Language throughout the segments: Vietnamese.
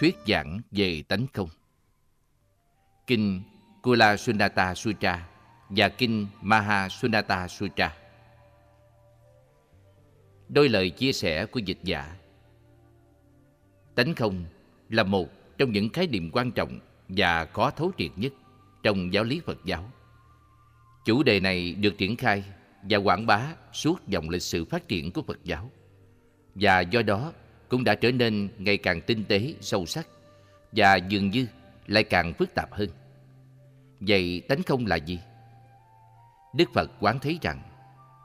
Thuyết giảng về tánh không. Kinh Kula Sunata Sutra và Kinh Maha Sunata Sutra. Đôi lời chia sẻ của dịch giả Tánh không là một trong những khái niệm quan trọng và khó thấu triệt nhất trong giáo lý Phật giáo. Chủ đề này được triển khai và quảng bá suốt dòng lịch sử phát triển của Phật giáo. Và do đó cũng đã trở nên ngày càng tinh tế, sâu sắc và dường như lại càng phức tạp hơn. Vậy tánh không là gì? Đức Phật quán thấy rằng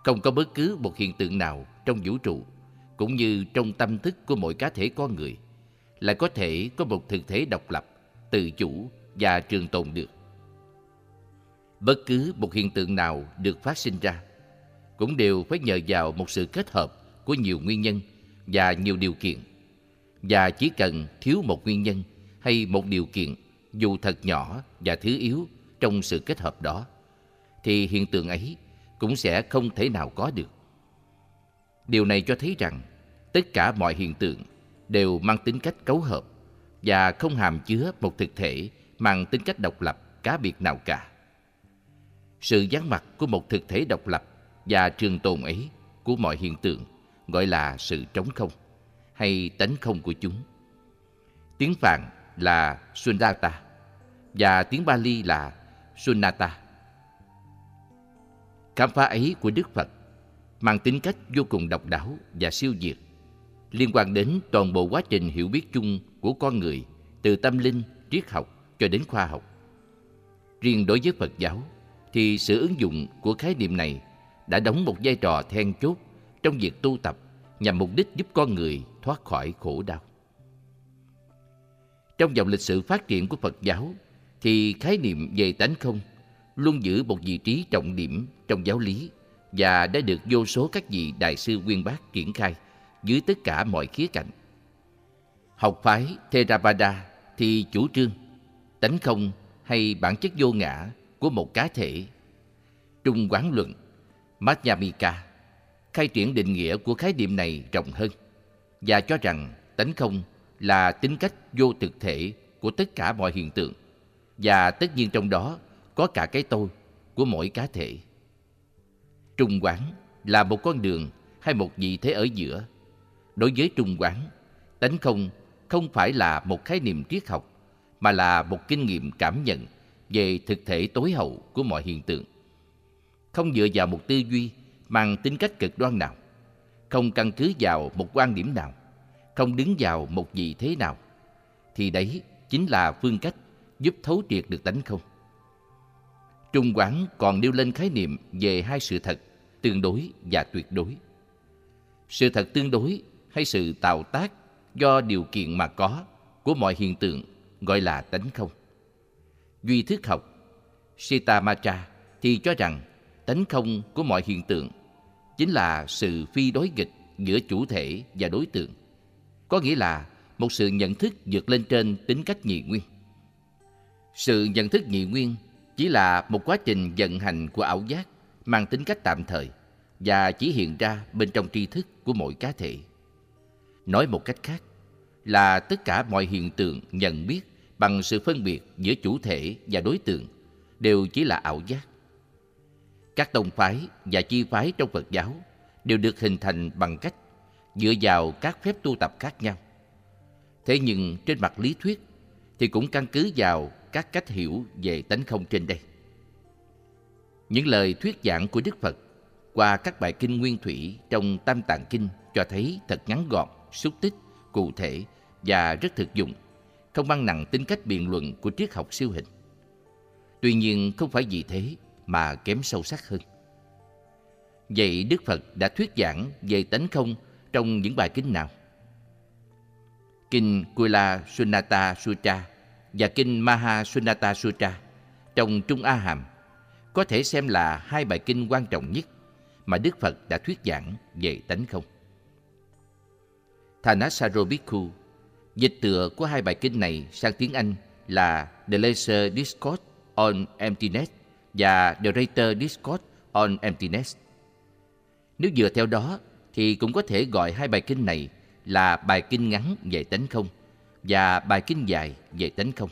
không có bất cứ một hiện tượng nào trong vũ trụ cũng như trong tâm thức của mỗi cá thể con người là có thể có một thực thể độc lập, tự chủ và trường tồn được. Bất cứ một hiện tượng nào được phát sinh ra cũng đều phải nhờ vào một sự kết hợp của nhiều nguyên nhân và nhiều điều kiện. Và chỉ cần thiếu một nguyên nhân hay một điều kiện, dù thật nhỏ và thứ yếu, trong sự kết hợp đó, thì hiện tượng ấy cũng sẽ không thể nào có được. Điều này cho thấy rằng, tất cả mọi hiện tượng đều mang tính cách cấu hợp và không hàm chứa một thực thể mang tính cách độc lập cá biệt nào cả. Sự vắng mặt của một thực thể độc lập và trường tồn ấy của mọi hiện tượng gọi là sự trống không hay tánh không của chúng. Tiếng Phạn là Sunnata và tiếng Bali là Sunnata. Khám phá ấy của Đức Phật mang tính cách vô cùng độc đáo và siêu diệt liên quan đến toàn bộ quá trình hiểu biết chung của con người từ tâm linh, triết học cho đến khoa học. Riêng đối với Phật giáo thì sự ứng dụng của khái niệm này đã đóng một vai trò then chốt trong việc tu tập nhằm mục đích giúp con người thoát khỏi khổ đau. Trong dòng lịch sử phát triển của Phật giáo thì khái niệm về tánh không luôn giữ một vị trí trọng điểm trong giáo lý và đã được vô số các vị đại sư nguyên bác triển khai dưới tất cả mọi khía cạnh. Học phái Theravada thì chủ trương tánh không hay bản chất vô ngã của một cá thể. Trung quán luận Madhyamika khai triển định nghĩa của khái niệm này rộng hơn và cho rằng tánh không là tính cách vô thực thể của tất cả mọi hiện tượng và tất nhiên trong đó có cả cái tôi của mỗi cá thể. Trung quán là một con đường hay một vị thế ở giữa. Đối với trung quán, tánh không không phải là một khái niệm triết học mà là một kinh nghiệm cảm nhận về thực thể tối hậu của mọi hiện tượng. Không dựa vào một tư duy mang tính cách cực đoan nào, không căn cứ vào một quan điểm nào, không đứng vào một vị thế nào, thì đấy chính là phương cách giúp thấu triệt được tánh không. Trung Quán còn nêu lên khái niệm về hai sự thật, tương đối và tuyệt đối. Sự thật tương đối hay sự tạo tác do điều kiện mà có của mọi hiện tượng gọi là tánh không. Duy thức học Sita Matra thì cho rằng tánh không của mọi hiện tượng, chính là sự phi đối nghịch giữa chủ thể và đối tượng. Có nghĩa là một sự nhận thức vượt lên trên tính cách nhị nguyên. Sự nhận thức nhị nguyên chỉ là một quá trình vận hành của ảo giác mang tính cách tạm thời và chỉ hiện ra bên trong tri thức của mỗi cá thể. Nói một cách khác là tất cả mọi hiện tượng nhận biết bằng sự phân biệt giữa chủ thể và đối tượng đều chỉ là ảo giác. Các tông phái và chi phái trong Phật giáo đều được hình thành bằng cách dựa vào các phép tu tập khác nhau. Thế nhưng trên mặt lý thuyết thì cũng căn cứ vào các cách hiểu về tánh không trên đây. Những lời thuyết giảng của Đức Phật qua các bài kinh nguyên thủy trong Tam Tạng Kinh cho thấy thật ngắn gọn, xúc tích, cụ thể và rất thực dụng, không mang nặng tính cách biện luận của triết học siêu hình. Tuy nhiên không phải vì thế mà kém sâu sắc hơn. Vậy Đức Phật đã thuyết giảng về tánh không trong những bài kinh nào? Kinh Kula Sunata Sutra và kinh Maha Sunata Sutra trong Trung A Hàm có thể xem là hai bài kinh quan trọng nhất mà Đức Phật đã thuyết giảng về tánh không. Thanasaro Bhikkhu dịch tựa của hai bài kinh này sang tiếng Anh là The Lesser Discourse on Emptiness và The Greater Discourse on Emptiness. Nếu dựa theo đó thì cũng có thể gọi hai bài kinh này là bài kinh ngắn về tánh không và bài kinh dài về tánh không.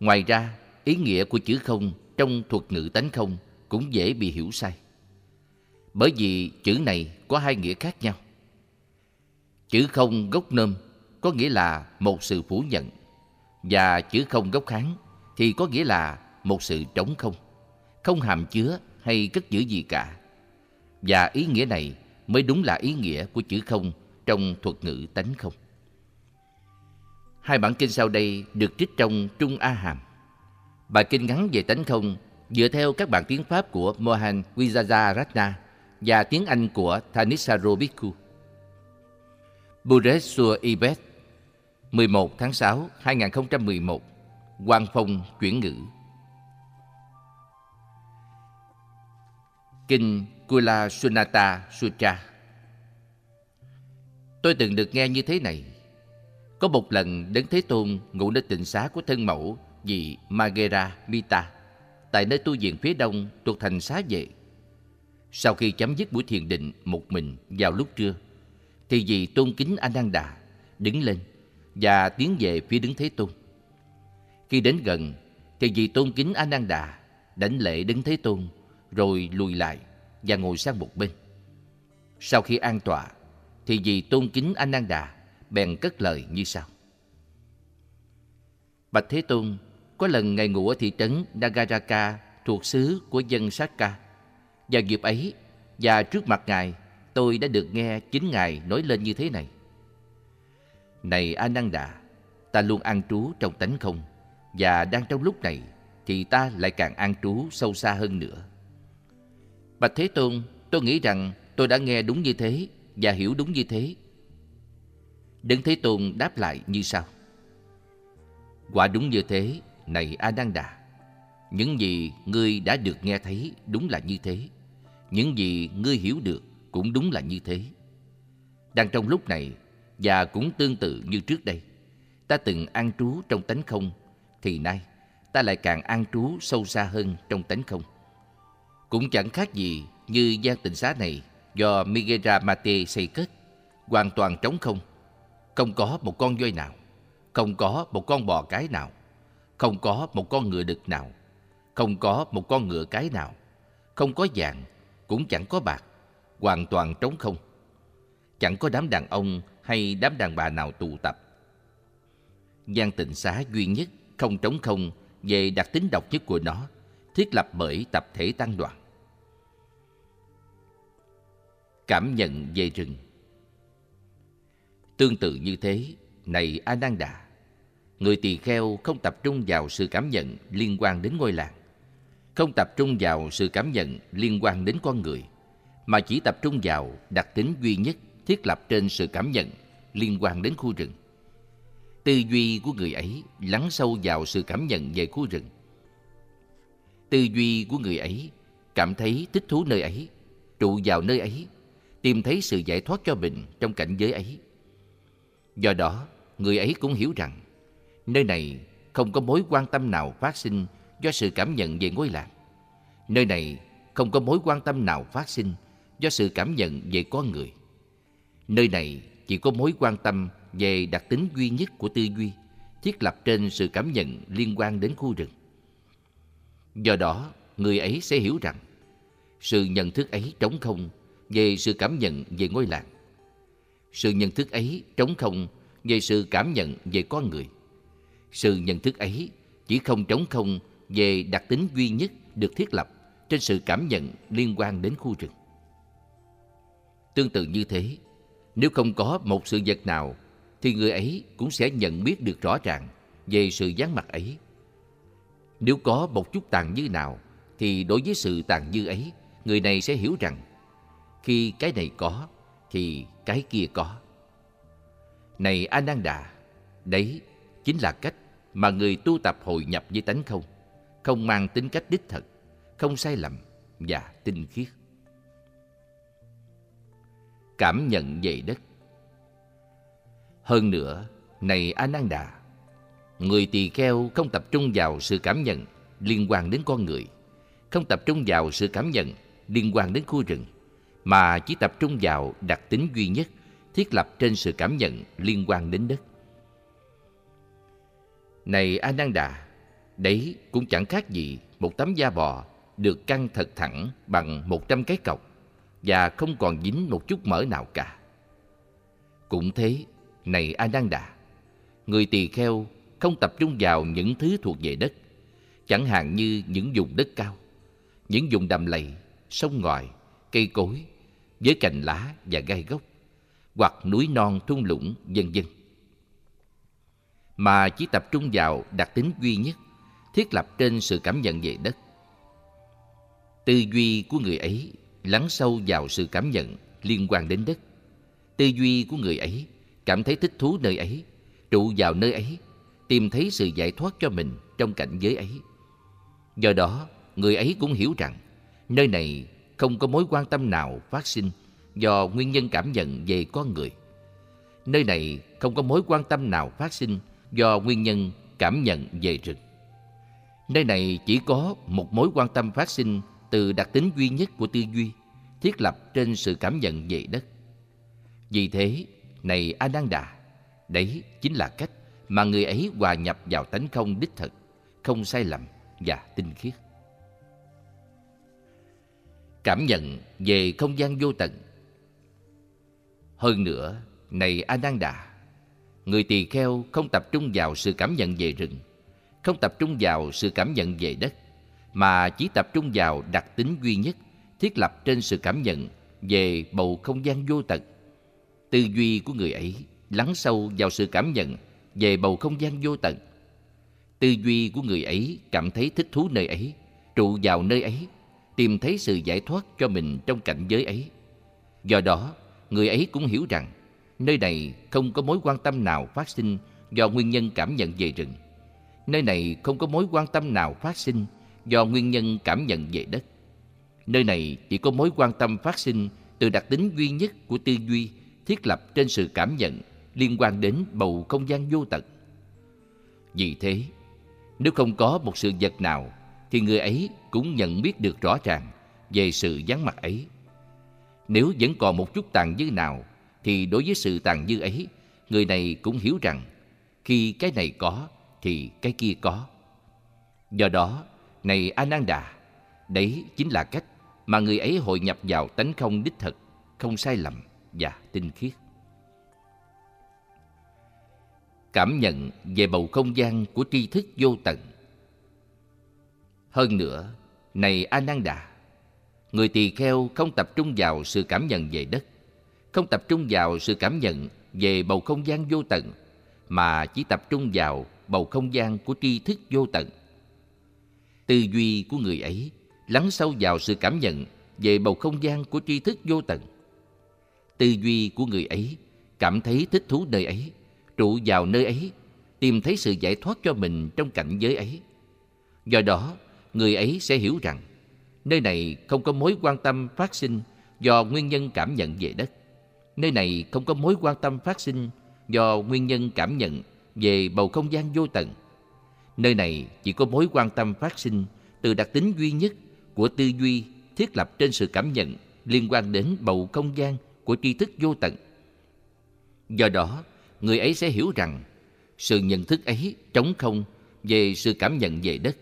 Ngoài ra, ý nghĩa của chữ không trong thuật ngữ tánh không cũng dễ bị hiểu sai. Bởi vì chữ này có hai nghĩa khác nhau. Chữ không gốc nôm có nghĩa là một sự phủ nhận và chữ không gốc kháng thì có nghĩa là một sự trống không, không hàm chứa hay cất giữ gì cả. Và ý nghĩa này mới đúng là ý nghĩa của chữ không trong thuật ngữ tánh không. Hai bản kinh sau đây được trích trong Trung A Hàm. Bài kinh ngắn về tánh không dựa theo các bản tiếng Pháp của Mohan Vijayaratna và tiếng Anh của Thanissaro Bhikkhu. Buret sur Ibet 11 tháng 6 2011 Quang Phong chuyển ngữ Kinh Kula Sunata Sutra Tôi từng được nghe như thế này Có một lần Đấng Thế Tôn ngủ nơi tịnh xá của thân mẫu vị Magera Mita tại nơi tu viện phía đông thuộc thành xá vệ. Sau khi chấm dứt buổi thiền định một mình vào lúc trưa, thì vị tôn kính Ananda đứng lên và tiến về phía đứng Thế Tôn. Khi đến gần, thì vị tôn kính Ananda đánh lễ đứng Thế Tôn rồi lùi lại và ngồi sang một bên. Sau khi an tọa, thì vì tôn kính Ananda bèn cất lời như sau. Bạch Thế Tôn, có lần Ngài ngủ ở thị trấn Nagaraka thuộc xứ của dân Sakka. Vào dịp ấy, và trước mặt Ngài, tôi đã được nghe chính Ngài nói lên như thế này. Này Ananda, ta luôn an trú trong tánh không, và đang trong lúc này thì ta lại càng an trú sâu xa hơn nữa. Bạch Thế Tôn, tôi nghĩ rằng tôi đã nghe đúng như thế và hiểu đúng như thế. Đấng Thế Tôn đáp lại như sau. Quả đúng như thế, này A Nan Đà. Những gì ngươi đã được nghe thấy đúng là như thế. Những gì ngươi hiểu được cũng đúng là như thế. Đang trong lúc này, và cũng tương tự như trước đây, ta từng an trú trong tánh không, thì nay ta lại càng an trú sâu xa hơn trong tánh không. Cũng chẳng khác gì như gian tịnh xá này do Migera Mate xây kết, hoàn toàn trống không. Không có một con voi nào, không có một con bò cái nào, không có một con ngựa đực nào, không có một con ngựa cái nào, không có vàng, cũng chẳng có bạc, hoàn toàn trống không. Chẳng có đám đàn ông hay đám đàn bà nào tụ tập. Gian tịnh xá duy nhất, không trống không về đặc tính độc nhất của nó, thiết lập bởi tập thể tăng đoàn. Cảm nhận về rừng Tương tự như thế, này Ananda, người tỳ kheo không tập trung vào sự cảm nhận liên quan đến ngôi làng, không tập trung vào sự cảm nhận liên quan đến con người, mà chỉ tập trung vào đặc tính duy nhất thiết lập trên sự cảm nhận liên quan đến khu rừng. Tư duy của người ấy lắng sâu vào sự cảm nhận về khu rừng. Tư duy của người ấy cảm thấy thích thú nơi ấy, trụ vào nơi ấy, tìm thấy sự giải thoát cho mình trong cảnh giới ấy. Do đó, người ấy cũng hiểu rằng Nơi này không có mối quan tâm nào phát sinh do sự cảm nhận về ngôi làng. Nơi này không có mối quan tâm nào phát sinh do sự cảm nhận về con người. Nơi này chỉ có mối quan tâm về đặc tính duy nhất của tư duy thiết lập trên sự cảm nhận liên quan đến khu rừng. Do đó, người ấy sẽ hiểu rằng sự nhận thức ấy trống không về sự cảm nhận về ngôi làng. Sự nhận thức ấy trống không về sự cảm nhận về con người. Sự nhận thức ấy chỉ không trống không về đặc tính duy nhất được thiết lập trên sự cảm nhận liên quan đến khu rừng. Tương tự như thế, nếu không có một sự vật nào thì người ấy cũng sẽ nhận biết được rõ ràng về sự dáng mặt ấy. Nếu có một chút tàn dư nào thì đối với sự tàn dư ấy, người này sẽ hiểu rằng khi cái này có thì cái kia có. Này Ananda, đấy chính là cách mà người tu tập hội nhập với tánh không, không mang tính cách đích thật, không sai lầm và tinh khiết. Cảm nhận về đất Hơn nữa, này Ananda, người tỳ kheo không tập trung vào sự cảm nhận liên quan đến con người, không tập trung vào sự cảm nhận liên quan đến khu rừng, mà chỉ tập trung vào đặc tính duy nhất thiết lập trên sự cảm nhận liên quan đến đất. Này A Nan Đà, đấy cũng chẳng khác gì một tấm da bò được căng thật thẳng bằng một trăm cái cọc và không còn dính một chút mỡ nào cả. Cũng thế, này A Nan Đà, người tỳ kheo không tập trung vào những thứ thuộc về đất, chẳng hạn như những vùng đất cao, những vùng đầm lầy, sông ngòi, cây cối với cành lá và gai gốc, hoặc núi non thung lũng, vân vân. Mà chỉ tập trung vào đặc tính duy nhất, thiết lập trên sự cảm nhận về đất. Tư duy của người ấy lắng sâu vào sự cảm nhận liên quan đến đất. Tư duy của người ấy cảm thấy thích thú nơi ấy, trụ vào nơi ấy, tìm thấy sự giải thoát cho mình trong cảnh giới ấy. Do đó, người ấy cũng hiểu rằng nơi này không có mối quan tâm nào phát sinh do nguyên nhân cảm nhận về con người. Nơi này không có mối quan tâm nào phát sinh do nguyên nhân cảm nhận về rừng. Nơi này chỉ có một mối quan tâm phát sinh từ đặc tính duy nhất của tư duy, thiết lập trên sự cảm nhận về đất. Vì thế, này Ananda, đấy chính là cách mà người ấy hòa nhập vào tánh không đích thực, không sai lầm và tinh khiết. Cảm nhận về không gian vô tận Hơn nữa, này Ananda, người tỳ kheo không tập trung vào sự cảm nhận về rừng, không tập trung vào sự cảm nhận về đất, mà chỉ tập trung vào đặc tính duy nhất thiết lập trên sự cảm nhận về bầu không gian vô tận. Tư duy của người ấy lắng sâu vào sự cảm nhận về bầu không gian vô tận. Tư duy của người ấy cảm thấy thích thú nơi ấy, trụ vào nơi ấy, tìm thấy sự giải thoát cho mình trong cảnh giới ấy. Do đó, người ấy cũng hiểu rằng nơi này không có mối quan tâm nào phát sinh do nguyên nhân cảm nhận về rừng. Nơi này không có mối quan tâm nào phát sinh do nguyên nhân cảm nhận về đất. Nơi này chỉ có mối quan tâm phát sinh từ đặc tính duy nhất của tư duy thiết lập trên sự cảm nhận liên quan đến bầu không gian vô tận. Vì thế, nếu không có một sự vật nào thì người ấy cũng nhận biết được rõ ràng về sự vắng mặt ấy. Nếu vẫn còn một chút tàn dư nào thì đối với sự tàn dư ấy, người này cũng hiểu rằng khi cái này có thì cái kia có. Do đó, này Ananda, đấy chính là cách mà người ấy hội nhập vào tánh không đích thực, không sai lầm và tinh khiết. Cảm nhận về bầu không gian của tri thức vô tận. Hơn nữa, này Ananda, người tỳ kheo không tập trung vào sự cảm nhận về đất, không tập trung vào sự cảm nhận về bầu không gian vô tận, mà chỉ tập trung vào bầu không gian của tri thức vô tận. Tư duy của người ấy lắng sâu vào sự cảm nhận về bầu không gian của tri thức vô tận. Tư duy của người ấy cảm thấy thích thú nơi ấy, trụ vào nơi ấy, tìm thấy sự giải thoát cho mình trong cảnh giới ấy. Do đó, người ấy sẽ hiểu rằng nơi này không có mối quan tâm phát sinh do nguyên nhân cảm nhận về đất. Nơi này không có mối quan tâm phát sinh do nguyên nhân cảm nhận về bầu không gian vô tận. Nơi này chỉ có mối quan tâm phát sinh từ đặc tính duy nhất của tư duy thiết lập trên sự cảm nhận liên quan đến bầu không gian của tri thức vô tận. Do đó, người ấy sẽ hiểu rằng sự nhận thức ấy trống không về sự cảm nhận về đất.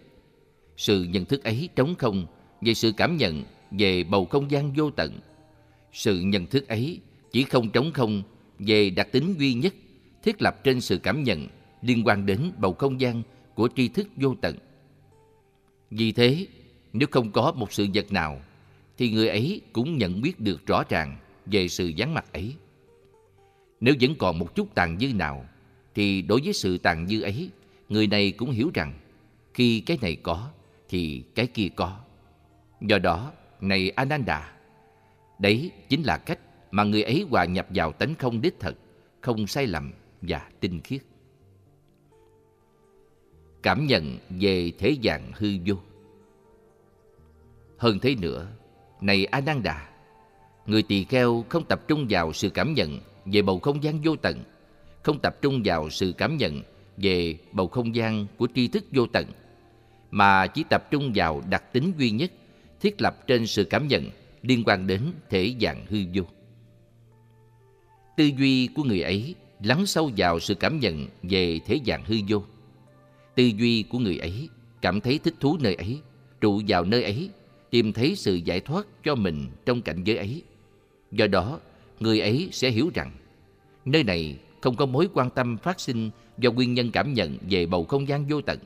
Sự nhận thức ấy trống không về sự cảm nhận về bầu không gian vô tận. Sự nhận thức ấy chỉ không trống không về đặc tính duy nhất thiết lập trên sự cảm nhận liên quan đến bầu không gian của tri thức vô tận. Vì thế, nếu không có một sự vật nào, thì người ấy cũng nhận biết được rõ ràng về sự vắng mặt ấy. Nếu vẫn còn một chút tàn dư nào, thì đối với sự tàn dư ấy, người này cũng hiểu rằng khi cái này có, thì cái kia có. Do đó, này Ananda, đấy chính là cách mà người ấy hòa nhập vào tánh không đích thực, không sai lầm và tinh khiết. Cảm nhận về thế dạng hư vô Hơn thế nữa, này Ananda, người tỳ kheo không tập trung vào sự cảm nhận về bầu không gian vô tận, không tập trung vào sự cảm nhận về bầu không gian của tri thức vô tận, mà chỉ tập trung vào đặc tính duy nhất thiết lập trên sự cảm nhận liên quan đến thể dạng hư vô. Tư duy của người ấy lắng sâu vào sự cảm nhận về thế dạng hư vô. Tư duy của người ấy cảm thấy thích thú nơi ấy, trụ vào nơi ấy, tìm thấy sự giải thoát cho mình trong cảnh giới ấy. Do đó, người ấy sẽ hiểu rằng nơi này không có mối quan tâm phát sinh do nguyên nhân cảm nhận về bầu không gian vô tận.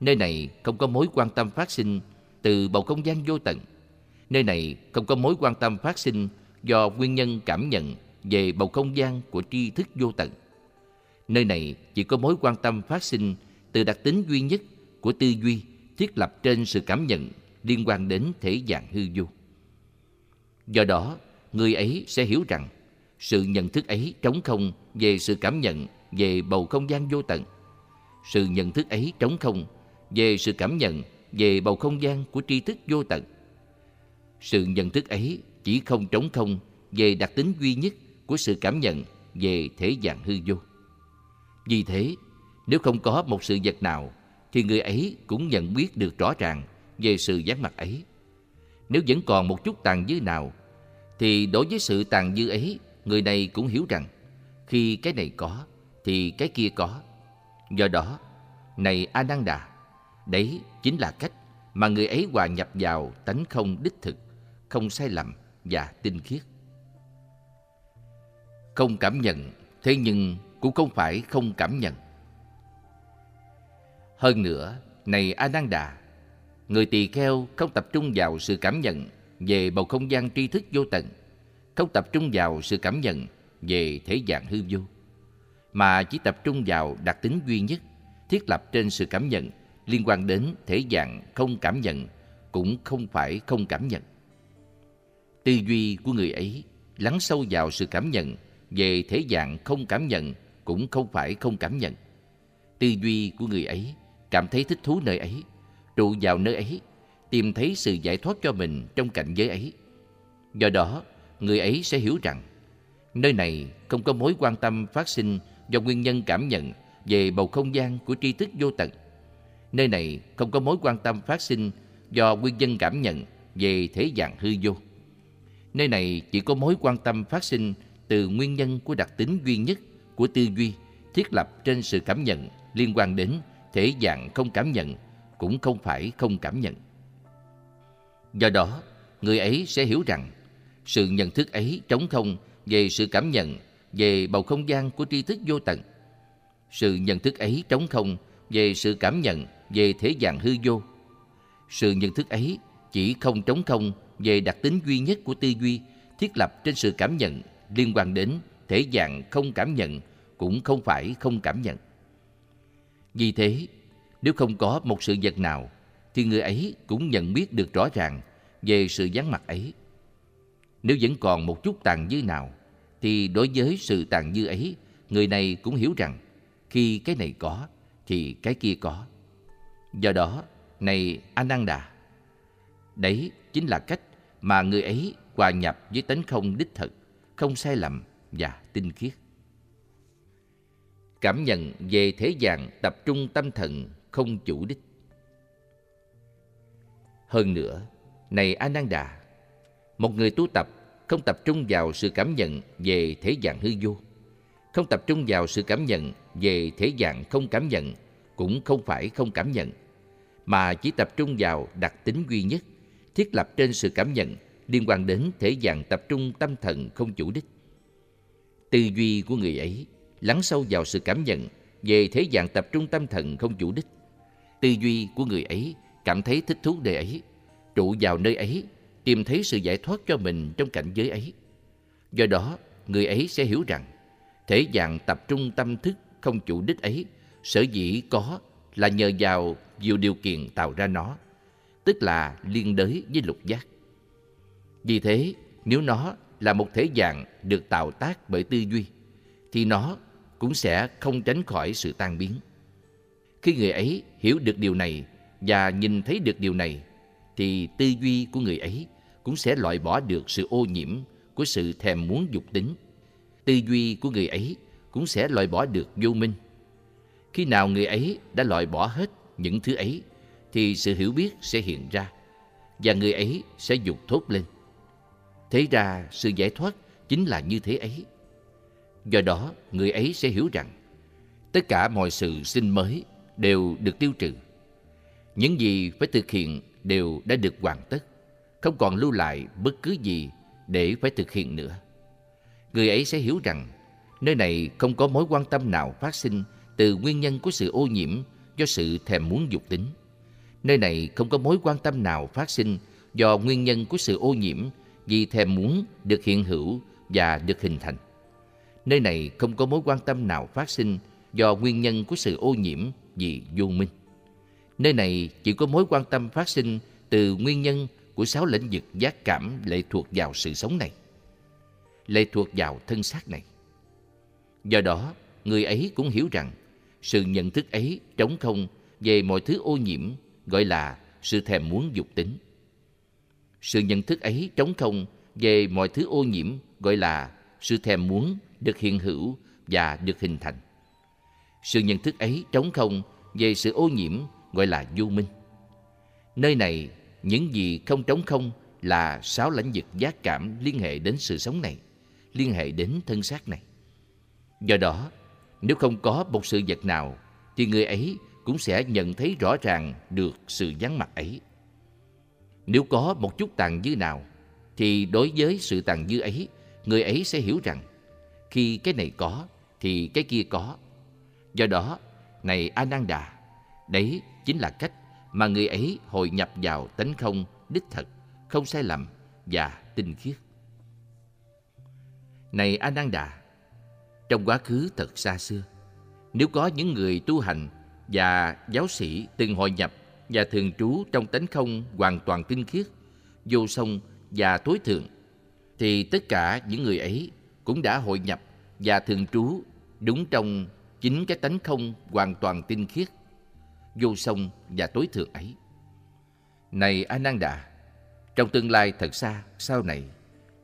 Nơi này không có mối quan tâm phát sinh từ bầu không gian vô tận. Nơi này không có mối quan tâm phát sinh do nguyên nhân cảm nhận về bầu không gian của tri thức vô tận. Nơi này chỉ có mối quan tâm phát sinh từ đặc tính duy nhất của tư duy thiết lập trên sự cảm nhận liên quan đến thể dạng hư vô. Do đó, người ấy sẽ hiểu rằng sự nhận thức ấy trống không về sự cảm nhận về bầu không gian vô tận. Sự nhận thức ấy trống không về sự cảm nhận về bầu không gian của tri thức vô tận. Sự nhận thức ấy chỉ không trống không về đặc tính duy nhất của sự cảm nhận về thể dạng hư vô. Vì thế, nếu không có một sự vật nào, thì người ấy cũng nhận biết được rõ ràng về sự dáng mặt ấy. Nếu vẫn còn một chút tàn dư nào, thì đối với sự tàn dư ấy, người này cũng hiểu rằng khi cái này có, thì cái kia có. Do đó, này a nan đà đấy chính là cách mà người ấy hòa nhập vào tánh không đích thực, không sai lầm và tinh khiết. Không cảm nhận, thế nhưng cũng không phải không cảm nhận. Hơn nữa, này a nan đà người tỳ kheo không tập trung vào sự cảm nhận về bầu không gian tri thức vô tận, không tập trung vào sự cảm nhận về thế dạng hư vô, mà chỉ tập trung vào đặc tính duy nhất thiết lập trên sự cảm nhận liên quan đến thể dạng không cảm nhận cũng không phải không cảm nhận. Tư duy của người ấy lắng sâu vào sự cảm nhận về thể dạng không cảm nhận cũng không phải không cảm nhận. Tư duy của người ấy cảm thấy thích thú nơi ấy, trụ vào nơi ấy, tìm thấy sự giải thoát cho mình trong cảnh giới ấy. Do đó, người ấy sẽ hiểu rằng nơi này không có mối quan tâm phát sinh do nguyên nhân cảm nhận về bầu không gian của tri thức vô tận. Nơi này không có mối quan tâm phát sinh do nguyên nhân cảm nhận về thế dạng hư vô. Nơi này chỉ có mối quan tâm phát sinh từ nguyên nhân của đặc tính duy nhất của tư duy thiết lập trên sự cảm nhận liên quan đến thể dạng không cảm nhận cũng không phải không cảm nhận. Do đó, người ấy sẽ hiểu rằng sự nhận thức ấy trống không về sự cảm nhận về bầu không gian của tri thức vô tận. Sự nhận thức ấy trống không về sự cảm nhận về thế dạng hư vô. Sự nhận thức ấy chỉ không trống không về đặc tính duy nhất của tư duy thiết lập trên sự cảm nhận liên quan đến thể dạng không cảm nhận cũng không phải không cảm nhận. Vì thế, nếu không có một sự vật nào, thì người ấy cũng nhận biết được rõ ràng về sự vắng mặt ấy. Nếu vẫn còn một chút tàn dư nào, thì đối với sự tàn dư ấy, người này cũng hiểu rằng khi cái này có, thì cái kia có. Do đó, này Ananda, đấy chính là cách mà người ấy hòa nhập với tánh không đích thực, không sai lầm và tinh khiết. Cảm nhận về thế gian tập trung tâm thần không chủ đích. Hơn nữa, này Ananda, một người tu tập không tập trung vào sự cảm nhận về thế dạng hư vô, không tập trung vào sự cảm nhận về thế dạng không cảm nhận cũng không phải không cảm nhận, mà chỉ tập trung vào đặc tính duy nhất thiết lập trên sự cảm nhận liên quan đến thể dạng tập trung tâm thần không chủ đích. Tư duy của người ấy lắng sâu vào sự cảm nhận về thế dạng tập trung tâm thần không chủ đích. Tư duy của người ấy cảm thấy thích thú nơi ấy, trụ vào nơi ấy, tìm thấy sự giải thoát cho mình trong cảnh giới ấy. Do đó, người ấy sẽ hiểu rằng thể dạng tập trung tâm thức không chủ đích ấy sở dĩ có là nhờ vào nhiều điều kiện tạo ra nó, tức là liên đới với lục giác. Vì thế, nếu nó là một thể dạng được tạo tác bởi tư duy, thì nó cũng sẽ không tránh khỏi sự tan biến. Khi người ấy hiểu được điều này và nhìn thấy được điều này, thì tư duy của người ấy cũng sẽ loại bỏ được sự ô nhiễm của sự thèm muốn dục tính. Tư duy của người ấy cũng sẽ loại bỏ được vô minh. Khi nào người ấy đã loại bỏ hết những thứ ấy, thì sự hiểu biết sẽ hiện ra, và người ấy sẽ dục thốt lên. Thế ra sự giải thoát chính là như thế ấy. Do đó, người ấy sẽ hiểu rằng tất cả mọi sự sinh mới đều được tiêu trừ. Những gì phải thực hiện đều đã được hoàn tất, không còn lưu lại bất cứ gì để phải thực hiện nữa. Người ấy sẽ hiểu rằng nơi này không có mối quan tâm nào phát sinh từ nguyên nhân của sự ô nhiễm do sự thèm muốn dục tính. Nơi này không có mối quan tâm nào phát sinh do nguyên nhân của sự ô nhiễm vì thèm muốn được hiện hữu và được hình thành. Nơi này không có mối quan tâm nào phát sinh do nguyên nhân của sự ô nhiễm vì vô minh. Nơi này chỉ có mối quan tâm phát sinh từ nguyên nhân của sáu lĩnh vực giác cảm lệ thuộc vào sự sống này, lệ thuộc vào thân xác này. Do đó, người ấy cũng hiểu rằng sự nhận thức ấy trống không về mọi thứ ô nhiễm gọi là sự thèm muốn dục tính. Sự nhận thức ấy trống không về mọi thứ ô nhiễm gọi là sự thèm muốn được hiện hữu và được hình thành. Sự nhận thức ấy trống không về sự ô nhiễm gọi là vô minh. Nơi này, những gì không trống không là sáu lãnh vực giác cảm liên hệ đến sự sống này, liên hệ đến thân xác này. Do đó, nếu không có một sự vật nào, thì người ấy cũng sẽ nhận thấy rõ ràng được sự vắng mặt ấy. Nếu có một chút tàn dư nào, thì đối với sự tàn dư ấy, người ấy sẽ hiểu rằng khi cái này có, thì cái kia có. Do đó, này Ananda, đấy chính là cách mà người ấy hội nhập vào tánh không đích thực, không sai lầm và tinh khiết. Này Ananda, trong quá khứ thật xa xưa, nếu có những người tu hành và giáo sĩ từng hội nhập và thường trú trong tánh không hoàn toàn tinh khiết, vô song và tối thượng, thì tất cả những người ấy cũng đã hội nhập và thường trú đúng trong chính cái tánh không hoàn toàn tinh khiết, vô song và tối thượng ấy. Này A Nan Đà, trong tương lai thật xa sau này,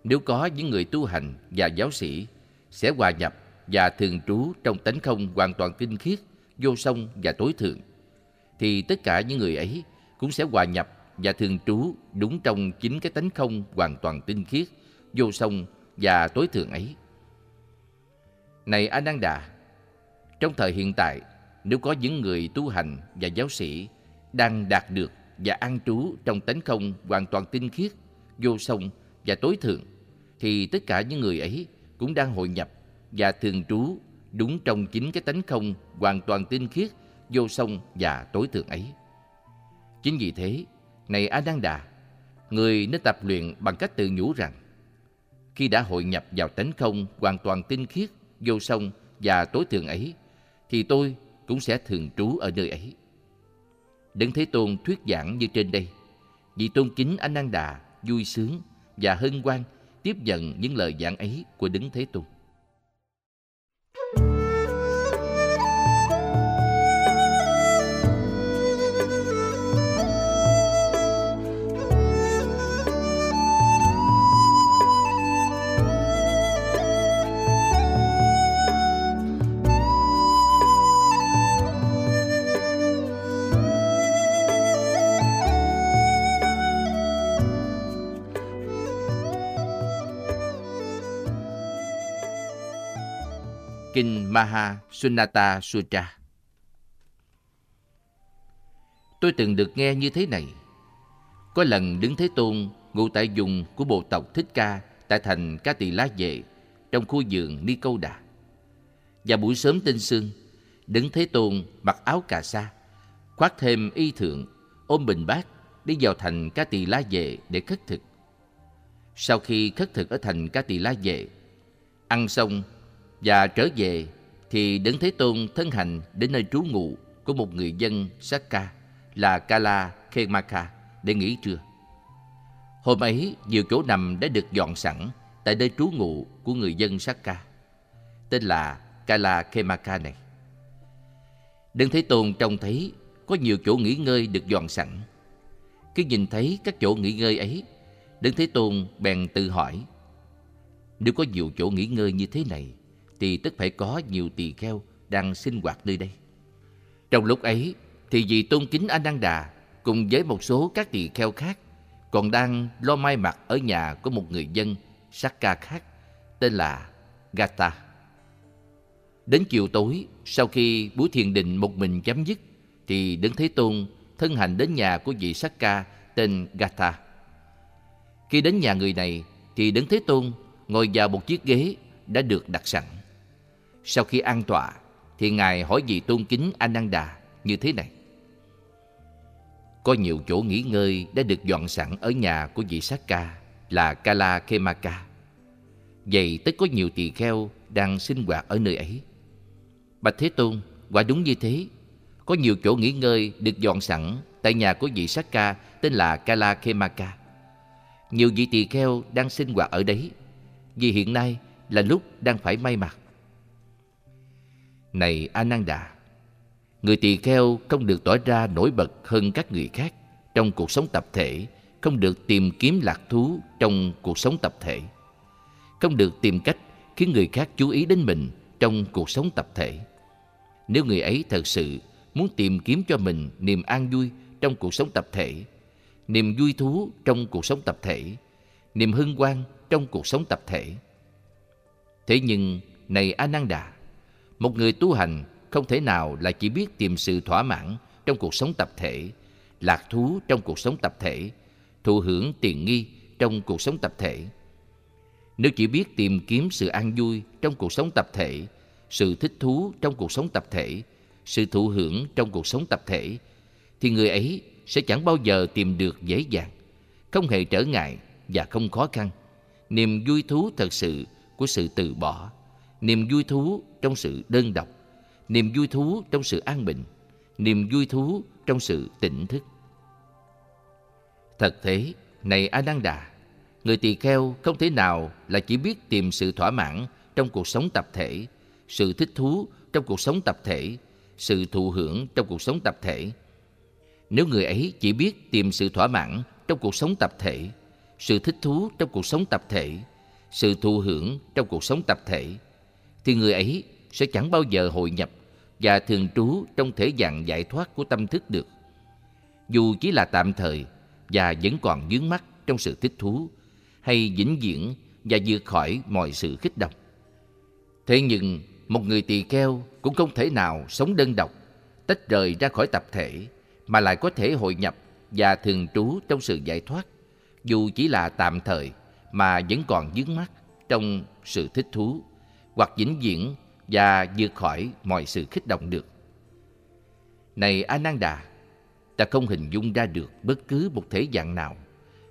nếu có những người tu hành và giáo sĩ sẽ hòa nhập và thường trú trong tánh không hoàn toàn tinh khiết, vô song và tối thượng, thì tất cả những người ấy cũng sẽ hòa nhập và thường trú đúng trong chính cái tánh không hoàn toàn tinh khiết, vô song và tối thượng ấy. Này A Nan Đà, trong thời hiện tại, nếu có những người tu hành và giáo sĩ đang đạt được và an trú trong tánh không hoàn toàn tinh khiết, vô song và tối thượng, thì tất cả những người ấy cũng đang hội nhập và thường trú đúng trong chính cái tánh không hoàn toàn tinh khiết, vô song và tối thượng ấy. Chính vì thế, này A Nan Đà, người nên tập luyện bằng cách tự nhủ rằng khi đã hội nhập vào tánh không hoàn toàn tinh khiết, vô song và tối thượng ấy, thì tôi cũng sẽ thường trú ở nơi ấy. Đấng Thế Tôn thuyết giảng như trên đây, vị tôn kính A Nan Đà vui sướng và hân hoan tiếp nhận những lời giảng ấy của Đấng Thế Tôn. Kinh Maha Sunnata Sutra. Tôi từng được nghe như thế này. Có lần đứng Thế Tôn ngụ tại vùng của bộ tộc Thích Ca tại thành Ca Tỳ Lá Vệ trong khu vườn Ni Câu Đà. Và buổi sớm tinh sương, đứng Thế Tôn mặc áo cà sa, khoác thêm y thượng, ôm bình bát đi vào thành Ca Tỳ Lá Vệ để khất thực. Sau khi khất thực ở thành Ca Tỳ Lá Vệ, ăn xong và trở về thì Đấng Thế Tôn thân hành đến nơi trú ngụ của một người dân Sakka là Kala Khemaka để nghỉ trưa. Hôm ấy, nhiều chỗ nằm đã được dọn sẵn tại nơi trú ngụ của người dân Sakka, tên là Kala Khemaka này. Đấng Thế Tôn trông thấy có nhiều chỗ nghỉ ngơi được dọn sẵn. Khi nhìn thấy các chỗ nghỉ ngơi ấy, Đấng Thế Tôn bèn tự hỏi, nếu có nhiều chỗ nghỉ ngơi như thế này, thì tất phải có nhiều tỳ kheo đang sinh hoạt nơi đây. Trong lúc ấy thì vị tôn kính A Nan Đà cùng với một số các tỳ kheo khác còn đang lo mai mặt ở nhà của một người dân Sakka khác tên là Gata. Đến chiều tối, sau khi buổi thiền định một mình chấm dứt thì Đấng Thế Tôn thân hành đến nhà của vị Sắc Ca tên Gatha. Khi đến nhà người này thì Đấng Thế Tôn ngồi vào một chiếc ghế đã được đặt sẵn. Sau khi an tọa thì Ngài hỏi vị tôn kính Ananda như thế này. Có nhiều chỗ nghỉ ngơi đã được dọn sẵn ở nhà của vị Sát Ca là Kala Kemaka. Vậy tất có nhiều tỳ kheo đang sinh hoạt ở nơi ấy. Bạch Thế Tôn, quả đúng như thế. Có nhiều chỗ nghỉ ngơi được dọn sẵn tại nhà của vị Sát Ca tên là Kala Kemaka. Nhiều vị tỳ kheo đang sinh hoạt ở đấy vì hiện nay là lúc đang phải may mặc. Này Ananda, người tỳ kheo không được tỏ ra nổi bật hơn các người khác trong cuộc sống tập thể, không được tìm kiếm lạc thú trong cuộc sống tập thể, không được tìm cách khiến người khác chú ý đến mình trong cuộc sống tập thể. Nếu người ấy thật sự muốn tìm kiếm cho mình niềm an vui trong cuộc sống tập thể, niềm vui thú trong cuộc sống tập thể, niềm hân hoan trong cuộc sống tập thể. Thế nhưng, này Ananda, một người tu hành không thể nào là chỉ biết tìm sự thỏa mãn trong cuộc sống tập thể, lạc thú trong cuộc sống tập thể, thụ hưởng tiền nghi trong cuộc sống tập thể. Nếu chỉ biết tìm kiếm sự an vui trong cuộc sống tập thể, sự thích thú trong cuộc sống tập thể, sự thụ hưởng trong cuộc sống tập thể, thì người ấy sẽ chẳng bao giờ tìm được dễ dàng, không hề trở ngại và không khó khăn. Niềm vui thú thật sự của sự từ bỏ, niềm vui thú trong sự đơn độc, niềm vui thú trong sự an bình, niềm vui thú trong sự tỉnh thức. Thật thế, này Ananda, người tỳ kheo không thể nào là chỉ biết tìm sự thỏa mãn trong cuộc sống tập thể, sự thích thú trong cuộc sống tập thể, sự thụ hưởng trong cuộc sống tập thể. Nếu người ấy chỉ biết tìm sự thỏa mãn trong cuộc sống tập thể, sự thích thú trong cuộc sống tập thể, sự thụ hưởng trong cuộc sống tập thể, thì người ấy sẽ chẳng bao giờ hội nhập và thường trú trong thể dạng giải thoát của tâm thức được. Dù chỉ là tạm thời và vẫn còn vướng mắc trong sự thích thú hay vĩnh viễn và vượt khỏi mọi sự khích động. Thế nhưng, một người tỳ kheo cũng không thể nào sống đơn độc, tách rời ra khỏi tập thể, mà lại có thể hội nhập và thường trú trong sự giải thoát, dù chỉ là tạm thời mà vẫn còn vướng mắc trong sự thích thú hoặc vĩnh viễn và vượt khỏi mọi sự kích động được. Này Ananda, ta không hình dung ra được bất cứ một thể dạng nào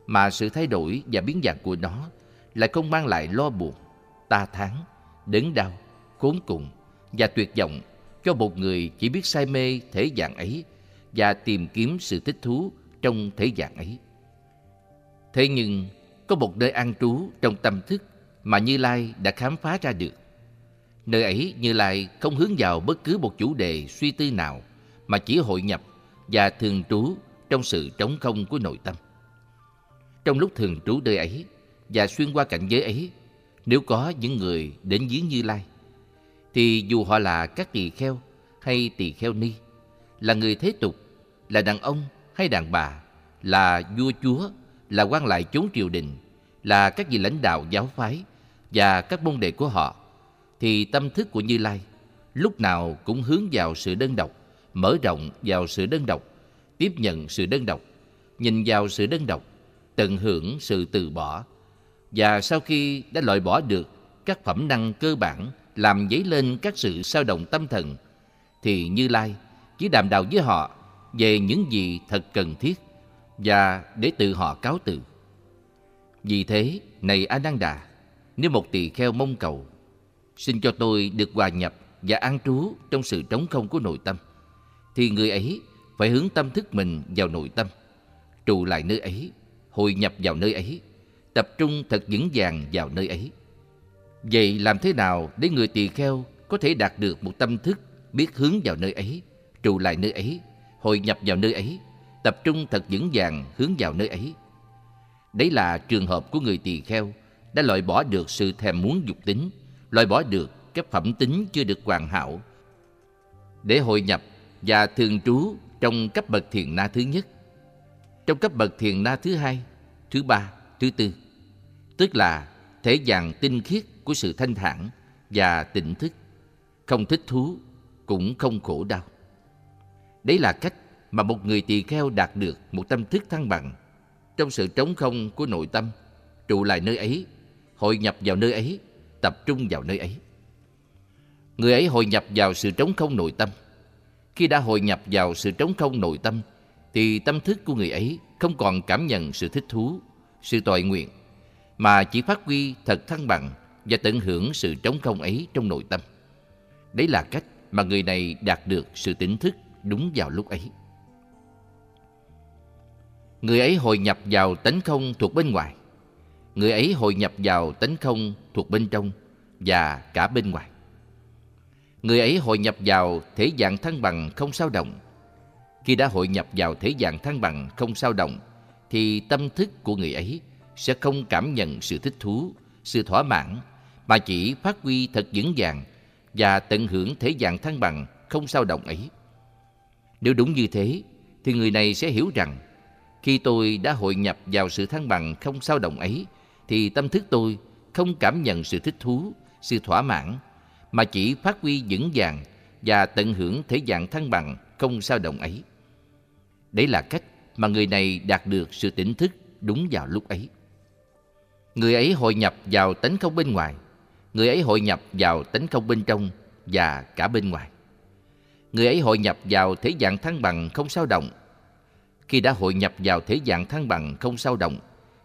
mà sự thay đổi và biến dạng của nó lại không mang lại lo buồn, ta thán, đớn đau, khốn cùng và tuyệt vọng cho một người chỉ biết say mê thể dạng ấy và tìm kiếm sự thích thú trong thể dạng ấy. Thế nhưng, có một nơi an trú trong tâm thức mà Như Lai đã khám phá ra được. Nơi ấy Như Lai không hướng vào bất cứ một chủ đề suy tư nào mà chỉ hội nhập và thường trú trong sự trống không của nội tâm. Trong lúc thường trú nơi ấy và xuyên qua cảnh giới ấy, nếu có những người đến giếng Như Lai, thì dù họ là các tỳ kheo hay tỳ kheo ni, là người thế tục, là đàn ông hay đàn bà, là vua chúa, là quan lại chốn triều đình, là các vị lãnh đạo giáo phái và các môn đệ của họ, thì tâm thức của Như Lai lúc nào cũng hướng vào sự đơn độc, mở rộng vào sự đơn độc, tiếp nhận sự đơn độc, nhìn vào sự đơn độc, tận hưởng sự từ bỏ. Và sau khi đã loại bỏ được các phẩm năng cơ bản làm dấy lên các sự sao động tâm thần, thì Như Lai chỉ đàm đạo với họ về những gì thật cần thiết và để tự họ cáo từ. Vì thế, này a nan đà, nếu một tỳ kheo mong cầu, xin cho tôi được hòa nhập và an trú trong sự trống không của nội tâm, thì người ấy phải hướng tâm thức mình vào nội tâm, trụ lại nơi ấy, hội nhập vào nơi ấy, tập trung thật vững vàng vào nơi ấy. Vậy làm thế nào để người tỳ kheo có thể đạt được một tâm thức biết hướng vào nơi ấy, trụ lại nơi ấy, hội nhập vào nơi ấy, tập trung thật vững vàng hướng vào nơi ấy? Đấy là trường hợp của người tỳ kheo đã loại bỏ được sự thèm muốn dục tính, loại bỏ được các phẩm tính chưa được hoàn hảo. Để hội nhập và thường trú trong cấp bậc thiền na thứ nhất, trong cấp bậc thiền na thứ hai, thứ ba, thứ tư, tức là thể dạng tinh khiết của sự thanh thản và tỉnh thức, không thích thú, cũng không khổ đau. Đấy là cách mà một người tỳ kheo đạt được một tâm thức thăng bằng. Trong sự trống không của nội tâm, trụ lại nơi ấy, hội nhập vào nơi ấy, tập trung vào nơi ấy. Người ấy hội nhập vào sự trống không nội tâm. Khi đã hội nhập vào sự trống không nội tâm, thì tâm thức của người ấy không còn cảm nhận sự thích thú, sự tội nguyện, mà chỉ phát huy thật thăng bằng và tận hưởng sự trống không ấy trong nội tâm. Đấy là cách mà người này đạt được sự tỉnh thức đúng vào lúc ấy. Người ấy hội nhập vào tánh không thuộc bên ngoài. Người ấy hội nhập vào tánh không thuộc bên trong và cả bên ngoài. Người ấy hội nhập vào thể dạng thăng bằng không sao động. Khi đã hội nhập vào thể dạng thăng bằng không sao động, thì tâm thức của người ấy sẽ không cảm nhận sự thích thú, sự thỏa mãn, mà chỉ phát huy thật vững vàng và tận hưởng thế dạng thăng bằng không sao động ấy. Nếu đúng như thế, thì người này sẽ hiểu rằng khi tôi đã hội nhập vào sự thăng bằng không sao động ấy, thì tâm thức tôi không cảm nhận sự thích thú, sự thỏa mãn, mà chỉ phát huy vững vàng và tận hưởng thế dạng thăng bằng không sao động ấy. Đấy là cách mà người này đạt được sự tỉnh thức đúng vào lúc ấy. Người ấy hội nhập vào tánh không bên ngoài, người ấy hội nhập vào tánh không bên trong và cả bên ngoài. Người ấy hội nhập vào thế dạng thăng bằng không sao động. Khi đã hội nhập vào thế dạng thăng bằng không sao động,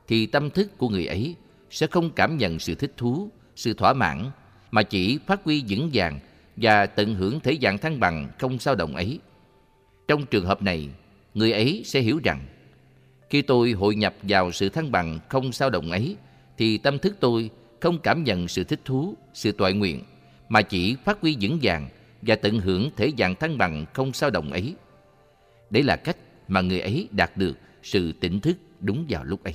thì tâm thức của người ấy sẽ không cảm nhận sự thích thú, sự thỏa mãn, mà chỉ phát huy vững vàng và tận hưởng thể dạng thăng bằng không sao động ấy. Trong trường hợp này, người ấy sẽ hiểu rằng khi tôi hội nhập vào sự thăng bằng không sao động ấy, thì tâm thức tôi không cảm nhận sự thích thú, sự toại nguyện, mà chỉ phát huy vững vàng và tận hưởng thể dạng thăng bằng không sao động ấy. Đấy là cách mà người ấy đạt được sự tỉnh thức đúng vào lúc ấy.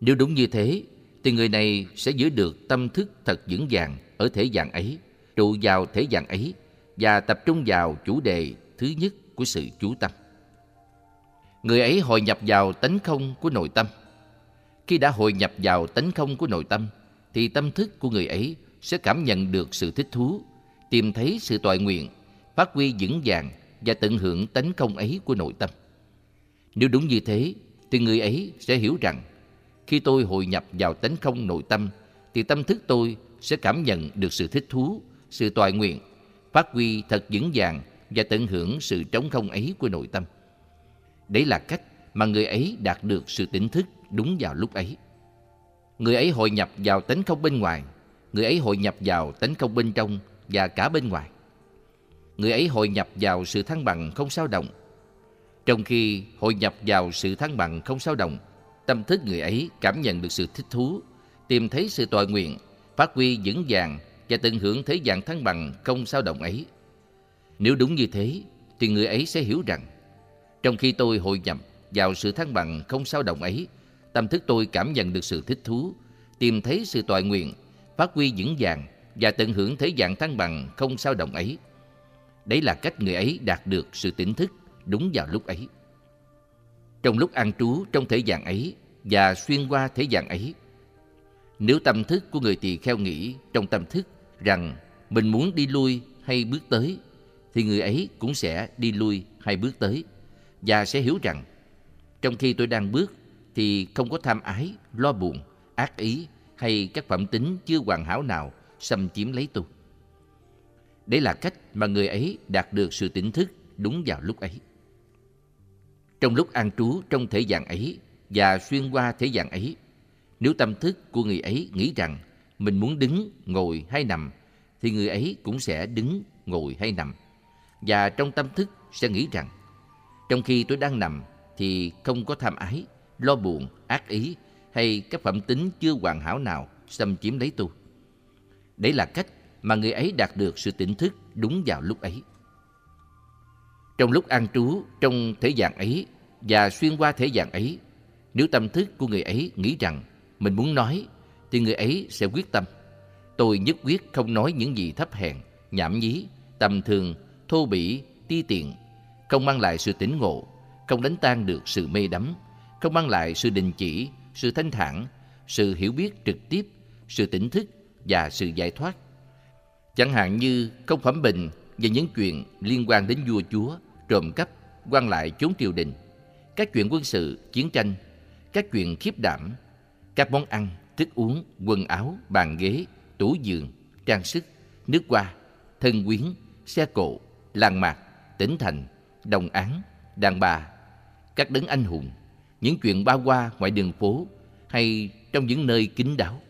Nếu đúng như thế, thì người này sẽ giữ được tâm thức thật vững vàng ở thể dạng ấy, trụ vào thể dạng ấy và tập trung vào chủ đề thứ nhất của sự chú tâm. Người ấy hội nhập vào tánh không của nội tâm. Khi đã hội nhập vào tánh không của nội tâm, thì tâm thức của người ấy sẽ cảm nhận được sự thích thú, tìm thấy sự toại nguyện, phát huy vững vàng và tận hưởng tánh không ấy của nội tâm. Nếu đúng như thế, thì người ấy sẽ hiểu rằng khi tôi hội nhập vào tánh không nội tâm, thì tâm thức tôi sẽ cảm nhận được sự thích thú, sự toại nguyện, phát huy thật vững vàng và tận hưởng sự trống không ấy của nội tâm. Đấy là cách mà người ấy đạt được sự tỉnh thức đúng vào lúc ấy. Người ấy hội nhập vào tánh không bên ngoài, người ấy hội nhập vào tánh không bên trong và cả bên ngoài. Người ấy hội nhập vào sự thăng bằng không sao động. Trong khi hội nhập vào sự thăng bằng không sao động, tâm thức người ấy cảm nhận được sự thích thú, tìm thấy sự tọa nguyện, phát huy vững vàng và tận hưởng thế dạng thăng bằng không sao động ấy. Nếu đúng như thế, thì người ấy sẽ hiểu rằng, trong khi tôi hội nhập vào sự thăng bằng không sao động ấy, tâm thức tôi cảm nhận được sự thích thú, tìm thấy sự tọa nguyện, phát huy vững vàng và tận hưởng thế dạng thăng bằng không sao động ấy. Đấy là cách người ấy đạt được sự tỉnh thức đúng vào lúc ấy. Trong lúc an trú trong thế dạng ấy và xuyên qua thế dạng ấy, nếu tâm thức của người tỳ kheo nghĩ trong tâm thức rằng mình muốn đi lui hay bước tới, thì người ấy cũng sẽ đi lui hay bước tới và sẽ hiểu rằng trong khi tôi đang bước thì không có tham ái, lo buồn, ác ý hay các phẩm tính chưa hoàn hảo nào xâm chiếm lấy tôi. Đấy là cách mà người ấy đạt được sự tỉnh thức đúng vào lúc ấy. Trong lúc an trú trong thể dạng ấy và xuyên qua thể dạng ấy, nếu tâm thức của người ấy nghĩ rằng mình muốn đứng, ngồi hay nằm, thì người ấy cũng sẽ đứng, ngồi hay nằm. Và trong tâm thức sẽ nghĩ rằng, trong khi tôi đang nằm thì không có tham ái, lo buồn, ác ý hay các phẩm tính chưa hoàn hảo nào xâm chiếm lấy tôi. Đấy là cách mà người ấy đạt được sự tỉnh thức đúng vào lúc ấy. Trong lúc an trú trong thế dạng ấy và xuyên qua thế dạng ấy, nếu tâm thức của người ấy nghĩ rằng mình muốn nói, thì người ấy sẽ quyết tâm. Tôi nhất quyết không nói những gì thấp hèn, nhảm nhí, tầm thường, thô bỉ, ti tiện, không mang lại sự tỉnh ngộ, không đánh tan được sự mê đắm, không mang lại sự đình chỉ, sự thanh thản, sự hiểu biết trực tiếp, sự tỉnh thức và sự giải thoát. Chẳng hạn như không phẩm bình về những chuyện liên quan đến vua chúa, trộm cắp, quan lại trốn triều đình, các chuyện quân sự, chiến tranh, các chuyện khiếp đảm, các món ăn, thức uống, quần áo, bàn ghế, tủ giường, trang sức, nước hoa, thân quyến, xe cộ, làng mạc, tỉnh thành, đồng án, đàn bà, các đấng anh hùng, những chuyện ba qua ngoài đường phố hay trong những nơi kín đáo,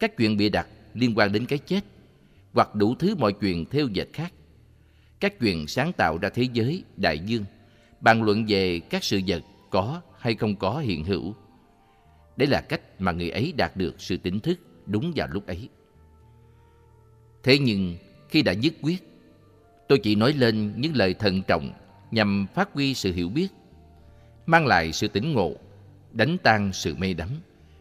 các chuyện bịa đặt liên quan đến cái chết hoặc đủ thứ mọi chuyện theo dệt khác, các chuyện sáng tạo ra thế giới, đại dương, bàn luận về các sự vật có hay không có hiện hữu. Đấy là cách mà người ấy đạt được sự tỉnh thức đúng vào lúc ấy. Thế nhưng khi đã dứt quyết, tôi chỉ nói lên những lời thận trọng nhằm phát huy sự hiểu biết, mang lại sự tỉnh ngộ, đánh tan sự mê đắm,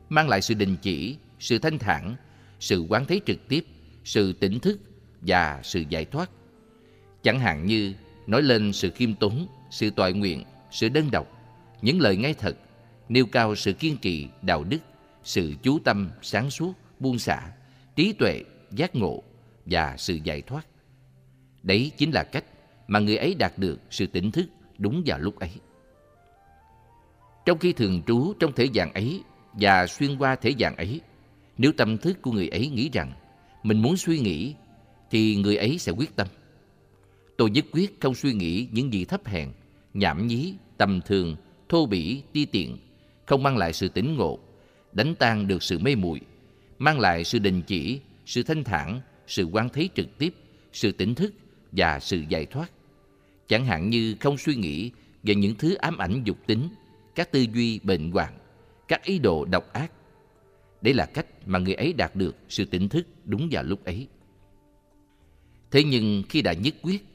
mang lại sự đình chỉ, sự thanh thản, sự quán thấy trực tiếp, sự tỉnh thức và sự giải thoát. Chẳng hạn như nói lên sự khiêm tốn, sự toại nguyện, sự đơn độc, những lời ngay thật, nêu cao sự kiên trì, đạo đức, sự chú tâm, sáng suốt, buông xả, trí tuệ, giác ngộ và sự giải thoát. Đấy chính là cách mà người ấy đạt được sự tỉnh thức đúng vào lúc ấy. Trong khi thường trú trong thể dạng ấy và xuyên qua thể dạng ấy, nếu tâm thức của người ấy nghĩ rằng mình muốn suy nghĩ, thì người ấy sẽ quyết tâm. Tôi nhất quyết không suy nghĩ những gì thấp hèn, nhảm nhí, tầm thường, thô bỉ, ti tiện, không mang lại sự tỉnh ngộ, đánh tan được sự mê muội, mang lại sự đình chỉ, sự thanh thản, sự quan thấy trực tiếp, sự tỉnh thức và sự giải thoát. Chẳng hạn như không suy nghĩ về những thứ ám ảnh dục tính, các tư duy bệnh hoạn, các ý đồ độc ác. Đấy là cách mà người ấy đạt được sự tỉnh thức đúng vào lúc ấy. Thế nhưng khi đã nhất quyết,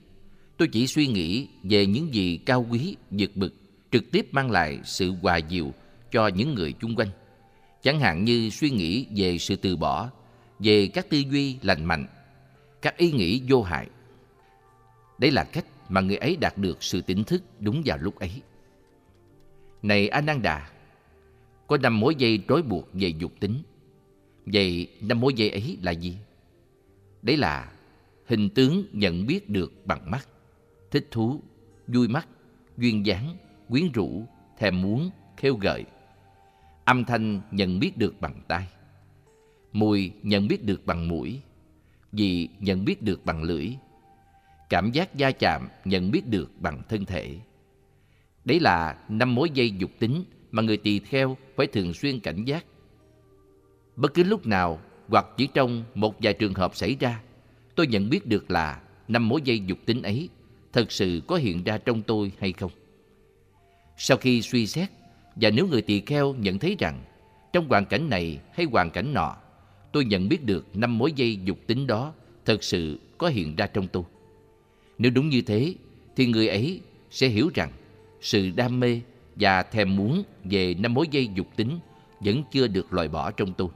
tôi chỉ suy nghĩ về những gì cao quý, vượt bực, trực tiếp mang lại sự hòa diệu cho những người chung quanh. Chẳng hạn như suy nghĩ về sự từ bỏ, về các tư duy lành mạnh, các ý nghĩ vô hại. Đấy là cách mà người ấy đạt được sự tỉnh thức đúng vào lúc ấy. Này Ananda, có năm mối dây trói buộc về dục tính. Vậy năm mối dây ấy là gì? Đấy là hình tướng nhận biết được bằng mắt, thích thú, vui mắt, duyên dáng, quyến rũ, thèm muốn, khêu gợi. Âm thanh nhận biết được bằng tai. Mùi nhận biết được bằng mũi. Vị nhận biết được bằng lưỡi. Cảm giác da chạm nhận biết được bằng thân thể. Đấy là năm mối dây dục tính mà người tỳ kheo phải thường xuyên cảnh giác. Bất cứ lúc nào hoặc chỉ trong một vài trường hợp xảy ra, tôi nhận biết được là năm mối dây dục tính ấy thật sự có hiện ra trong tôi hay không. Sau khi suy xét, và nếu người tỳ kheo nhận thấy rằng trong hoàn cảnh này hay hoàn cảnh nọ, tôi nhận biết được năm mối dây dục tính đó thật sự có hiện ra trong tôi. Nếu đúng như thế, thì người ấy sẽ hiểu rằng sự đam mê và thèm muốn về năm mối dây dục tính vẫn chưa được loại bỏ trong tôi.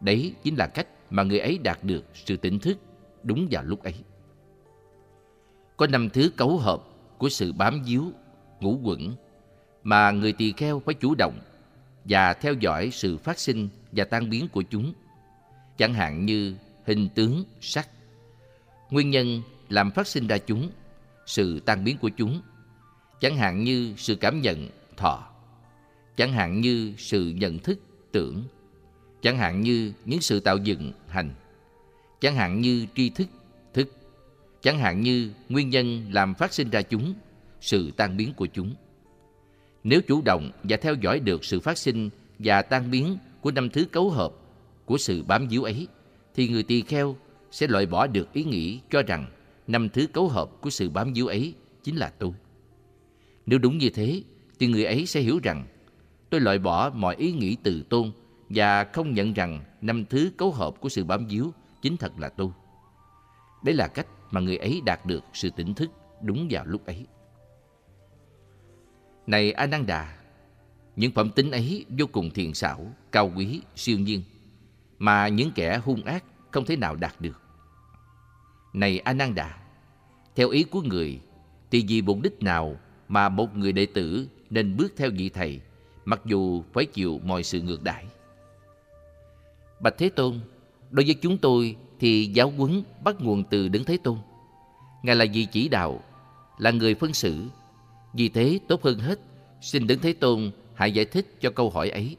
Đấy chính là cách mà người ấy đạt được sự tỉnh thức đúng vào lúc ấy. Có năm thứ cấu hợp của sự bám víu, ngũ quẩn mà người tỳ kheo phải chủ động và theo dõi sự phát sinh và tan biến của chúng. Chẳng hạn như hình tướng, sắc. Nguyên nhân làm phát sinh ra chúng, sự tan biến của chúng. Chẳng hạn như sự cảm nhận, thọ. Chẳng hạn như sự nhận thức, tưởng. Chẳng hạn như những sự tạo dựng, hành. Chẳng hạn như tri thức, thức. Chẳng hạn như nguyên nhân làm phát sinh ra chúng, sự tan biến của chúng. Nếu chủ động và theo dõi được sự phát sinh và tan biến của năm thứ cấu hợp của sự bám víu ấy, thì người tỳ kheo sẽ loại bỏ được ý nghĩ cho rằng năm thứ cấu hợp của sự bám víu ấy chính là tôi. Nếu đúng như thế, thì người ấy sẽ hiểu rằng tôi loại bỏ mọi ý nghĩ từ tôn và không nhận rằng năm thứ cấu hợp của sự bám víu chính thật là tôi. Đấy là cách mà người ấy đạt được sự tỉnh thức đúng vào lúc ấy. Này Ananda, những phẩm tính ấy vô cùng thiền xảo, cao quý, siêu nhiên, mà những kẻ hung ác không thể nào đạt được. Này Ananda, theo ý của người, thì vì mục đích nào mà một người đệ tử nên bước theo vị thầy, mặc dù phải chịu mọi sự ngược đãi? Bạch Thế Tôn, đối với chúng tôi thì giáo huấn bắt nguồn từ Đấng Thế Tôn. Ngài là vị chỉ đạo, là người phân xử. Vì thế tốt hơn hết, xin Đấng Thế Tôn hãy giải thích cho câu hỏi ấy.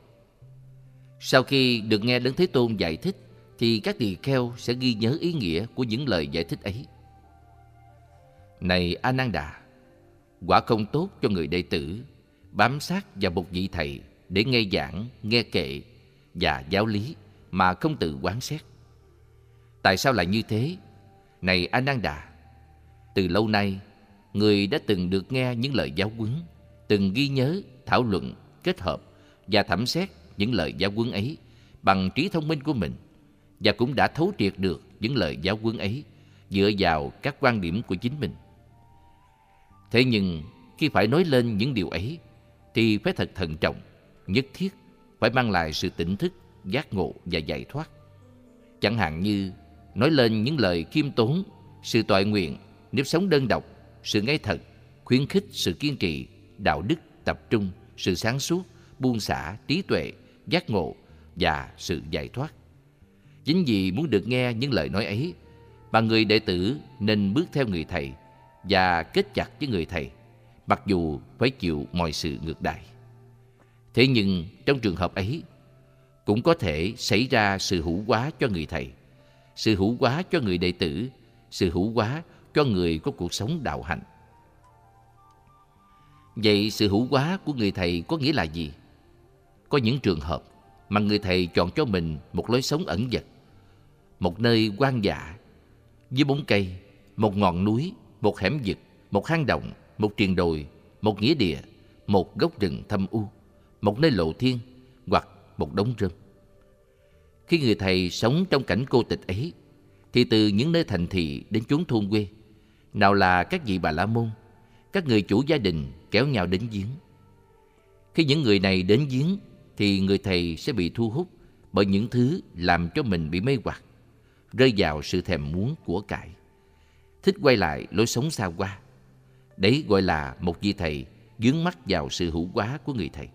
Sau khi được nghe Đấng Thế Tôn giải thích, thì các tỳ kheo sẽ ghi nhớ ý nghĩa của những lời giải thích ấy. Này Ananda, quả không tốt cho người đệ tử bám sát vào một vị thầy để nghe giảng, nghe kệ và giáo lý mà không tự quán xét. Tại sao lại như thế? Này Ananda, từ lâu nay, người đã từng được nghe những lời giáo huấn, từng ghi nhớ, thảo luận, kết hợp và thẩm xét những lời giáo huấn ấy bằng trí thông minh của mình và cũng đã thấu triệt được những lời giáo huấn ấy dựa vào các quan điểm của chính mình. Thế nhưng khi phải nói lên những điều ấy thì phải thật thận trọng, nhất thiết phải mang lại sự tỉnh thức, giác ngộ và giải thoát. Chẳng hạn như nói lên những lời khiêm tốn, sự toại nguyện, nếp sống đơn độc, sự ngay thật, khuyến khích sự kiên trì, đạo đức, tập trung, sự sáng suốt, buông xả, trí tuệ, giác ngộ và sự giải thoát. Chính vì muốn được nghe những lời nói ấy, mà người đệ tử nên bước theo người thầy và kết chặt với người thầy, mặc dù phải chịu mọi sự ngược đãi. Thế nhưng trong trường hợp ấy, cũng có thể xảy ra sự hữu quá cho người thầy, sự hữu quá cho người đệ tử, sự hữu quá cho người có cuộc sống đạo hạnh. Vậy sự hữu quá của người thầy có nghĩa là gì? Có những trường hợp mà người thầy chọn cho mình một lối sống ẩn dật, một nơi quan dạ, dưới bóng cây, một ngọn núi, một hẻm vực, một hang động, một triền đồi, một nghĩa địa, một gốc rừng thâm u, một nơi lộ thiên hoặc một đống rơm. Khi người thầy sống trong cảnh cô tịch ấy, thì từ những nơi thành thị đến chốn thôn quê, nào là các vị bà la môn, các người chủ gia đình kéo nhau đến giếng. Khi những người này đến giếng, thì người thầy sẽ bị thu hút bởi những thứ làm cho mình bị mê hoặc, rơi vào sự thèm muốn của cải thích quay lại lối sống xa qua. Đấy gọi là một vị thầy dướng mắt vào sự hữu quá của người thầy.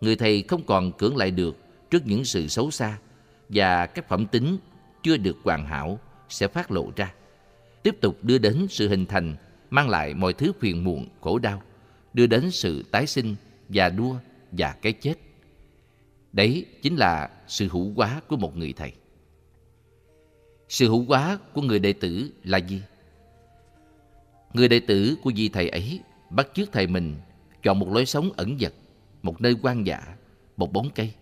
Người thầy không còn cưỡng lại được trước những sự xấu xa và các phẩm tính chưa được hoàn hảo sẽ phát lộ ra. Tiếp tục đưa đến sự hình thành, mang lại mọi thứ phiền muộn, khổ đau, đưa đến sự tái sinh, và đua và cái chết. Đấy chính là sự hữu quá của một người thầy. Sự hữu quá của người đệ tử là gì? Người đệ tử của vị thầy ấy bắt chước thầy mình chọn một lối sống ẩn dật, một nơi quan dạ, một bóng cây.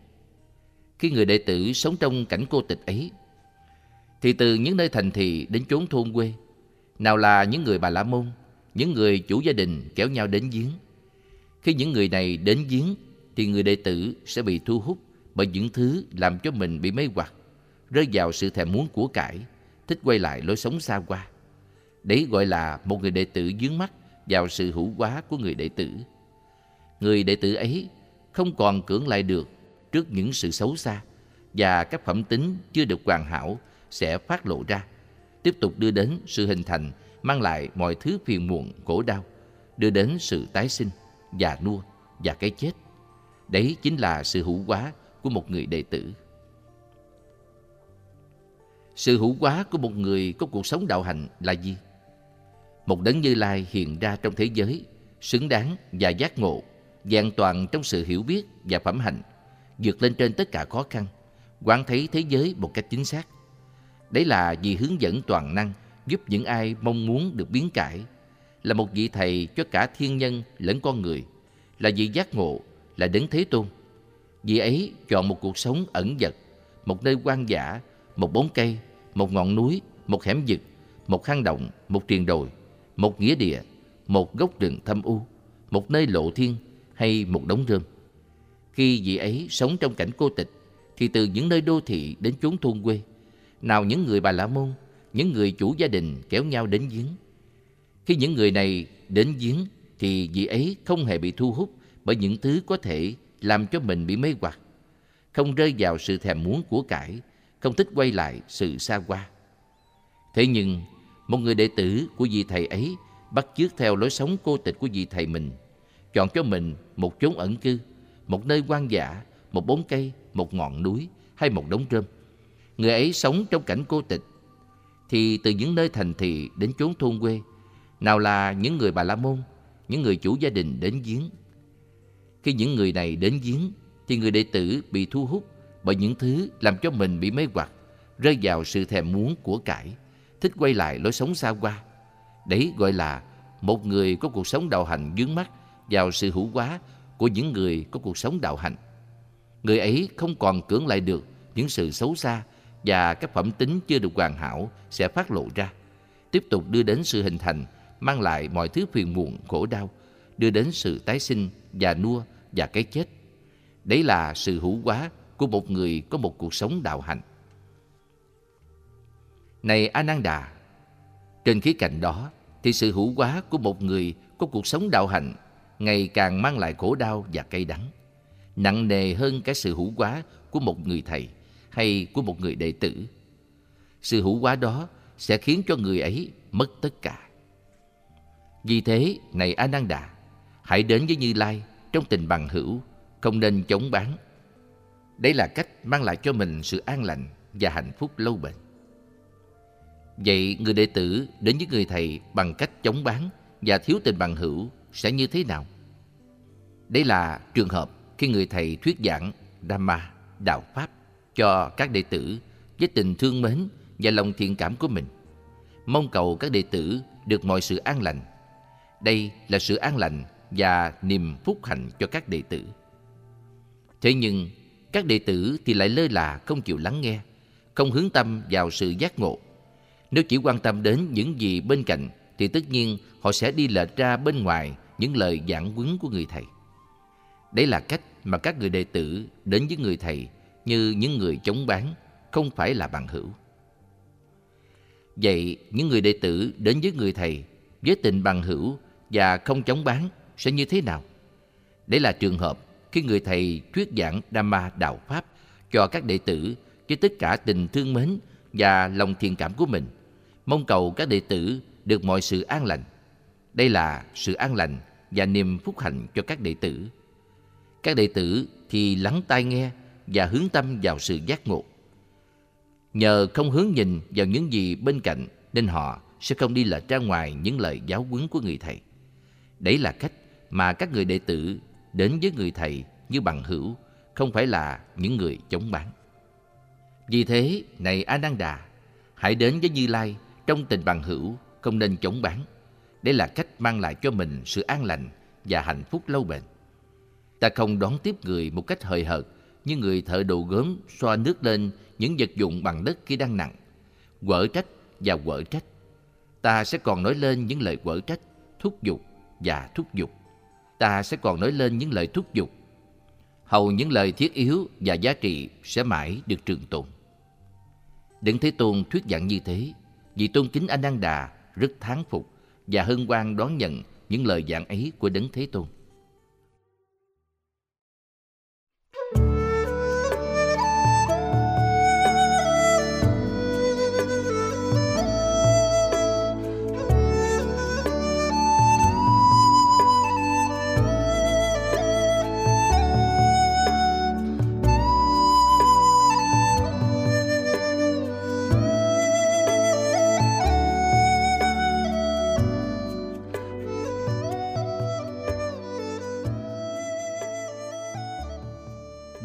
Khi người đệ tử sống trong cảnh cô tịch ấy, thì từ những nơi thành thị đến chốn thôn quê, nào là những người bà la môn, những người chủ gia đình kéo nhau đến giếng. Khi những người này đến giếng, thì người đệ tử sẽ bị thu hút bởi những thứ làm cho mình bị mê hoặc rơi vào sự thèm muốn của cải, thích quay lại lối sống xa qua. Đấy gọi là một người đệ tử dướng mắt vào sự hữu quá của người đệ tử. Người đệ tử ấy không còn cưỡng lại được trước những sự xấu xa và các phẩm tính chưa được hoàn hảo sẽ phát lộ ra, tiếp tục đưa đến sự hình thành, mang lại mọi thứ phiền muộn, khổ đau, đưa đến sự tái sinh, già nua và cái chết. Đấy chính là sự hữu quá của một người đệ tử. Sự hữu quá của một người có cuộc sống đạo hạnh là gì? Một đấng Như Lai hiện ra trong thế giới, xứng đáng và giác ngộ, dạng toàn trong sự hiểu biết và phẩm hạnh, vượt lên trên tất cả khó khăn, quán thấy thế giới một cách chính xác. Đấy là vì hướng dẫn toàn năng giúp những ai mong muốn được biến cải, là một vị thầy cho cả thiên nhân lẫn con người, là vị giác ngộ, là đấng thế tôn. Vị ấy chọn một cuộc sống ẩn dật, một nơi quan giả một bóng cây, một ngọn núi, một hẻm vực, một hang động, một triền đồi, một nghĩa địa, một gốc rừng thâm u, một nơi lộ thiên hay một đống rơm. Khi vị ấy sống trong cảnh cô tịch, thì từ những nơi đô thị đến chốn thôn quê, nào những người bà la môn, những người chủ gia đình kéo nhau đến giếng. Khi những người này đến giếng, thì vị ấy không hề bị thu hút bởi những thứ có thể làm cho mình bị mê hoặc, không rơi vào sự thèm muốn của cải không thích quay lại sự xa qua. Thế nhưng, một người đệ tử của vị thầy ấy bắt chước theo lối sống cô tịch của vị thầy mình, chọn cho mình một chốn ẩn cư, một nơi quan dã, một bóng cây, một ngọn núi hay một đống rơm. Người ấy sống trong cảnh cô tịch, thì từ những nơi thành thị đến chốn thôn quê, nào là những người Bà La Môn, những người chủ gia đình đến giếng. Khi những người này đến giếng, thì người đệ tử bị thu hút bởi những thứ làm cho mình bị mê hoặc, rơi vào sự thèm muốn của cải, thích quay lại lối sống xa hoa. Đấy gọi là một người có cuộc sống đạo hành dướng mắt vào sự hữu quá của những người có cuộc sống đạo hạnh, Người ấy không còn cưỡng lại được những sự xấu xa và các phẩm tính chưa được hoàn hảo sẽ phát lộ ra, tiếp tục đưa đến sự hình thành, mang lại mọi thứ phiền muộn, khổ đau, đưa đến sự tái sinh, già nua và cái chết. Đấy là sự hữu quá của một người có một cuộc sống đạo hạnh. Này Ananda, trên khía cạnh đó thì sự hữu quá của một người có cuộc sống đạo hạnh ngày càng mang lại khổ đau và cay đắng, nặng nề hơn cái sự hữu quá của một người thầy hay của một người đệ tử. Sự hữu quá đó sẽ khiến cho người ấy mất tất cả. Vì thế, này a nan đà hãy đến với Như Lai trong tình bằng hữu, không nên chống bán. Đấy là cách mang lại cho mình sự an lành và hạnh phúc lâu bền. Vậy người đệ tử đến với người thầy bằng cách chống bán và thiếu tình bằng hữu sẽ như thế nào? Đây là trường hợp khi người thầy thuyết giảng Dhamma, Đạo Pháp cho các đệ tử với tình thương mến và lòng thiện cảm của mình. Mong cầu các đệ tử được mọi sự an lành. Đây là sự an lành và niềm phúc hạnh cho các đệ tử. Thế nhưng, các đệ tử thì lại lơ là không chịu lắng nghe, không hướng tâm vào sự giác ngộ. Nếu chỉ quan tâm đến những gì bên cạnh thì tất nhiên họ sẽ đi lệch ra bên ngoài những lời giảng huấn của người thầy. Đấy là cách mà các người đệ tử đến với người thầy như những người chống bán, không phải là bằng hữu. Vậy những người đệ tử đến với người thầy với tình bằng hữu và không chống bán sẽ như thế nào? Đấy là trường hợp khi người thầy thuyết giảng Dhamma Đạo Pháp cho các đệ tử với tất cả tình thương mến và lòng thiện cảm của mình, mong cầu các đệ tử được mọi sự an lành. Đây là sự an lành và niềm phúc hạnh cho các đệ tử. Các đệ tử thì lắng tai nghe và hướng tâm vào sự giác ngộ. Nhờ không hướng nhìn vào những gì bên cạnh nên họ sẽ không đi lệch ra ngoài những lời giáo huấn của người thầy. Đấy là cách mà các người đệ tử đến với người thầy như bằng hữu, không phải là những người chống bán. Vì thế, này Ananda, hãy đến với Như Lai trong tình bằng hữu, không nên chống bán. Đây là cách mang lại cho mình sự an lành và hạnh phúc lâu bền. Ta không đón tiếp người một cách hời hợt như người thợ đồ gốm xoa nước lên những vật dụng bằng đất khi đang nặng. Quở trách và quở trách. Ta sẽ còn nói lên những lời quở trách, thúc giục và thúc giục. Ta sẽ còn nói lên những lời thúc giục. Hầu những lời thiết yếu và giá trị sẽ mãi được trường tồn. Đừng Thế Tôn thuyết giảng như thế, vì tôn kính anh Năng Đà rất thán phục và hân hoan đón nhận những lời giảng ấy của Đấng Thế Tôn.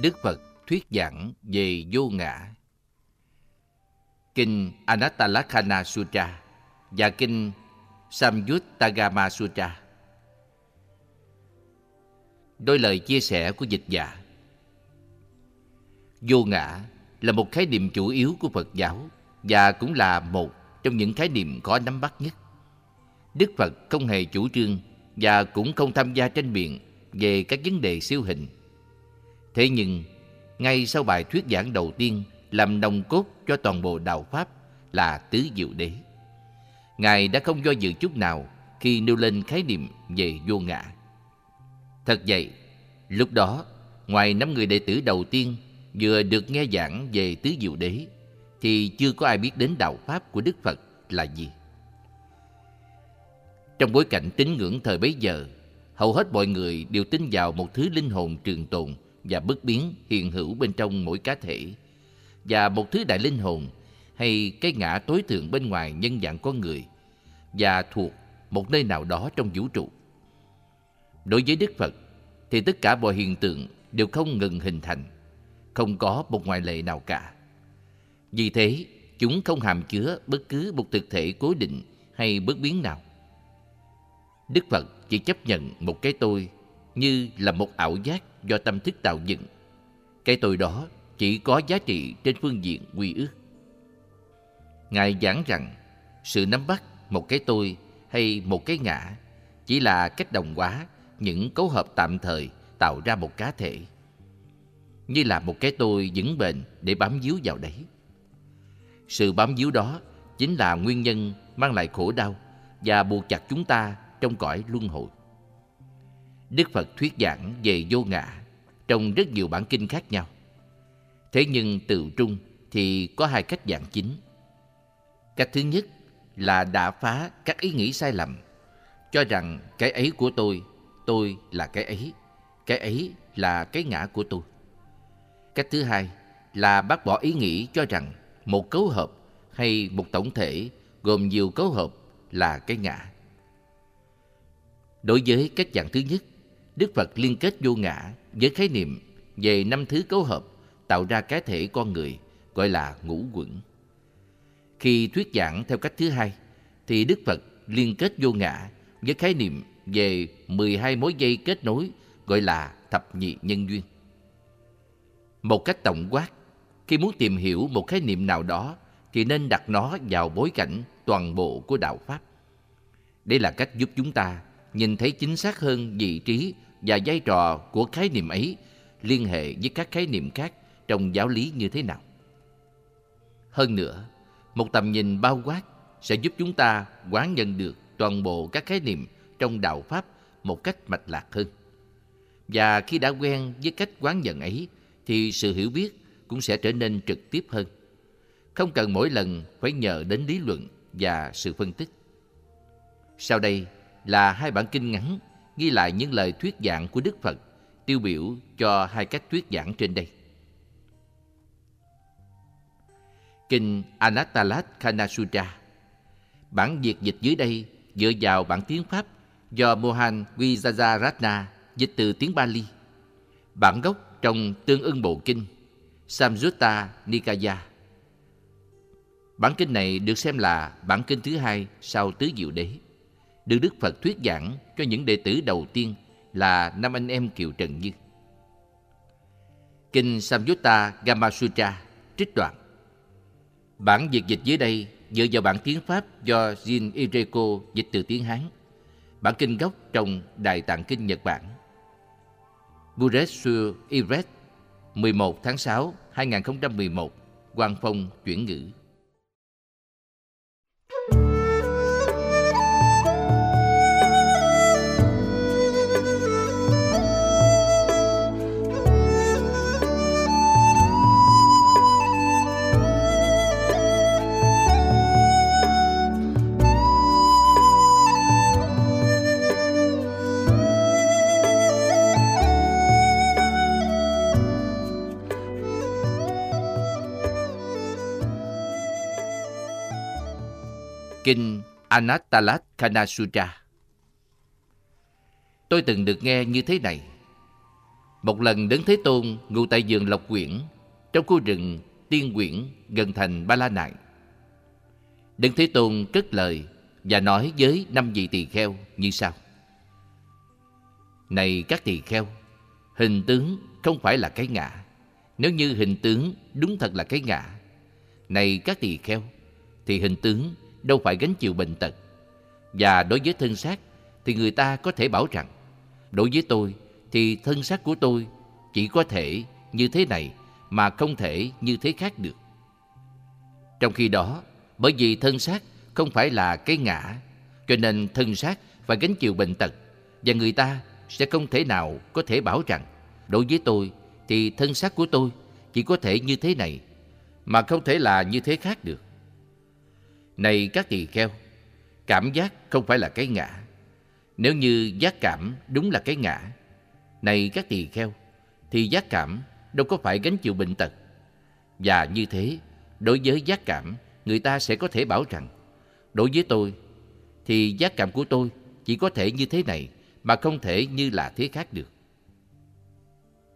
Đức Phật thuyết giảng về vô ngã. Kinh Anattalakhana Sutra và Kinh Samyuttagama Sutra. Đôi lời chia sẻ của dịch giả Vô ngã là một khái niệm chủ yếu của Phật giáo và cũng là một trong những khái niệm khó nắm bắt nhất. Đức Phật không hề chủ trương và cũng không tham gia tranh biện về các vấn đề siêu hình Thế nhưng, ngay sau bài thuyết giảng đầu tiên làm nồng cốt cho toàn bộ đạo Pháp là Tứ Diệu Đế. Ngài đã không do dự chút nào khi nêu lên khái niệm về vô ngã. Thật vậy, lúc đó, ngoài năm người đệ tử đầu tiên vừa được nghe giảng về Tứ Diệu Đế, thì chưa có ai biết đến đạo Pháp của Đức Phật là gì. Trong bối cảnh tín ngưỡng thời bấy giờ, hầu hết mọi người đều tin vào một thứ linh hồn trường tồn và bất biến hiện hữu bên trong mỗi cá thể và một thứ đại linh hồn hay cái ngã tối thượng bên ngoài nhân dạng con người và thuộc một nơi nào đó trong vũ trụ. Đối với Đức Phật thì tất cả mọi hiện tượng đều không ngừng hình thành, không có một ngoại lệ nào cả. Vì thế, chúng không hàm chứa bất cứ một thực thể cố định hay bất biến nào. Đức Phật chỉ chấp nhận một cái tôi như là một ảo giác do tâm thức tạo dựng. Cái tôi đó chỉ có giá trị trên phương diện quy ước. Ngài giảng rằng, sự nắm bắt một cái tôi hay một cái ngã chỉ là cách đồng hóa những cấu hợp tạm thời tạo ra một cá thể. Như là một cái tôi vững bền để bám víu vào đấy. Sự bám víu đó chính là nguyên nhân mang lại khổ đau và buộc chặt chúng ta trong cõi luân hồi. Đức Phật thuyết giảng về vô ngã trong rất nhiều bản kinh khác nhau. Thế nhưng từ trung thì có hai cách giảng chính. Cách thứ nhất là đã phá các ý nghĩ sai lầm, cho rằng cái ấy của tôi, tôi là cái ấy, cái ấy là cái ngã của tôi. Cách thứ hai là bác bỏ ý nghĩ cho rằng một cấu hợp hay một tổng thể gồm nhiều cấu hợp là cái ngã. Đối với cách dạng thứ nhất, Đức Phật liên kết vô ngã với khái niệm về năm thứ cấu hợp tạo ra cái thể con người gọi là ngũ quẩn. Khi thuyết giảng theo cách thứ hai, thì Đức Phật liên kết vô ngã với khái niệm về 12 mối dây kết nối gọi là thập nhị nhân duyên. Một cách tổng quát, khi muốn tìm hiểu một khái niệm nào đó thì nên đặt nó vào bối cảnh toàn bộ của đạo Pháp. Đây là cách giúp chúng ta nhìn thấy chính xác hơn vị trí và vai trò của khái niệm ấy liên hệ với các khái niệm khác trong giáo lý như thế nào. Hơn nữa, một tầm nhìn bao quát sẽ giúp chúng ta quán nhận được toàn bộ các khái niệm trong đạo Pháp một cách mạch lạc hơn. Và khi đã quen với cách quán nhận ấy, thì sự hiểu biết cũng sẽ trở nên trực tiếp hơn. Không cần mỗi lần phải nhờ đến lý luận và sự phân tích. Sau đây là hai bản kinh ngắn ghi lại những lời thuyết giảng của Đức Phật, tiêu biểu cho hai cách thuyết giảng trên đây. Kinh Anattalat Kanasutra Bản việt dịch dưới đây dựa vào bản tiếng Pháp do Mohan Vijayaratna dịch từ tiếng Bali. Bản gốc trong tương ưng bộ kinh Samyutta Nikaya. Bản kinh này được xem là bản kinh thứ hai sau Tứ Diệu Đế. Được Đức Phật thuyết giảng cho những đệ tử đầu tiên là năm anh em Kiều Trần Như. Kinh Samyutta Gamasutra trích đoạn Bản dịch dịch dưới đây dựa vào bản tiếng Pháp do Jin Ireko dịch từ tiếng Hán. Bản kinh gốc trong Đại Tạng Kinh Nhật Bản. Buresu sur Iret 11 tháng 6 2011 Quang Phong chuyển ngữ Kinh Anattalat Kanasutra. Tôi từng được nghe như thế này. Một lần Đấng Thế Tôn ngủ tại vườn Lộc Quyển, Trong khu rừng Tiên Quyển gần thành Ba La Nại. Đấng Thế Tôn cất lời và nói với năm vị tỳ kheo như sau. Này các tỳ kheo, Hình tướng không phải là cái ngã. Nếu như hình tướng đúng thật là cái ngã, Này các tỳ kheo, Thì hình tướng đâu phải gánh chịu bệnh tật. Và đối với thân xác thì người ta có thể bảo rằng đối với tôi thì thân xác của tôi chỉ có thể như thế này mà không thể như thế khác được. Trong khi đó, bởi vì thân xác không phải là cái ngã, cho nên thân xác phải gánh chịu bệnh tật và người ta sẽ không thể nào có thể bảo rằng đối với tôi thì thân xác của tôi chỉ có thể như thế này mà không thể là như thế khác được. Này các tỳ kheo, cảm giác không phải là cái ngã. Nếu như giác cảm đúng là cái ngã, này các tỳ kheo, thì giác cảm đâu có phải gánh chịu bệnh tật. Và như thế, đối với giác cảm người ta sẽ có thể bảo rằng đối với tôi thì giác cảm của tôi chỉ có thể như thế này mà không thể như là thế khác được.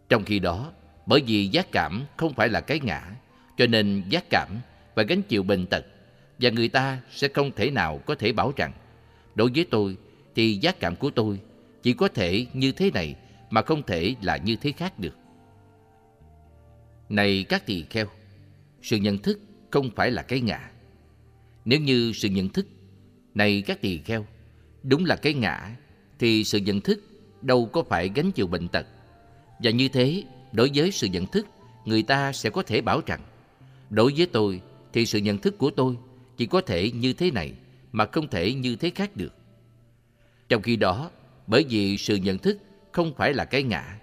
Trong khi đó, bởi vì giác cảm không phải là cái ngã, cho nên giác cảm và gánh chịu bệnh tật và người ta sẽ không thể nào có thể bảo rằng đối với tôi thì giác cảm của tôi chỉ có thể như thế này mà không thể là như thế khác được. Này các tỳ kheo, sự nhận thức không phải là cái ngã. Nếu như sự nhận thức này các tỳ kheo đúng là cái ngã thì sự nhận thức đâu có phải gánh chịu bệnh tật. Và như thế, đối với sự nhận thức, người ta sẽ có thể bảo rằng đối với tôi thì sự nhận thức của tôi chỉ có thể như thế này mà không thể như thế khác được. Trong khi đó, bởi vì sự nhận thức không phải là cái ngã,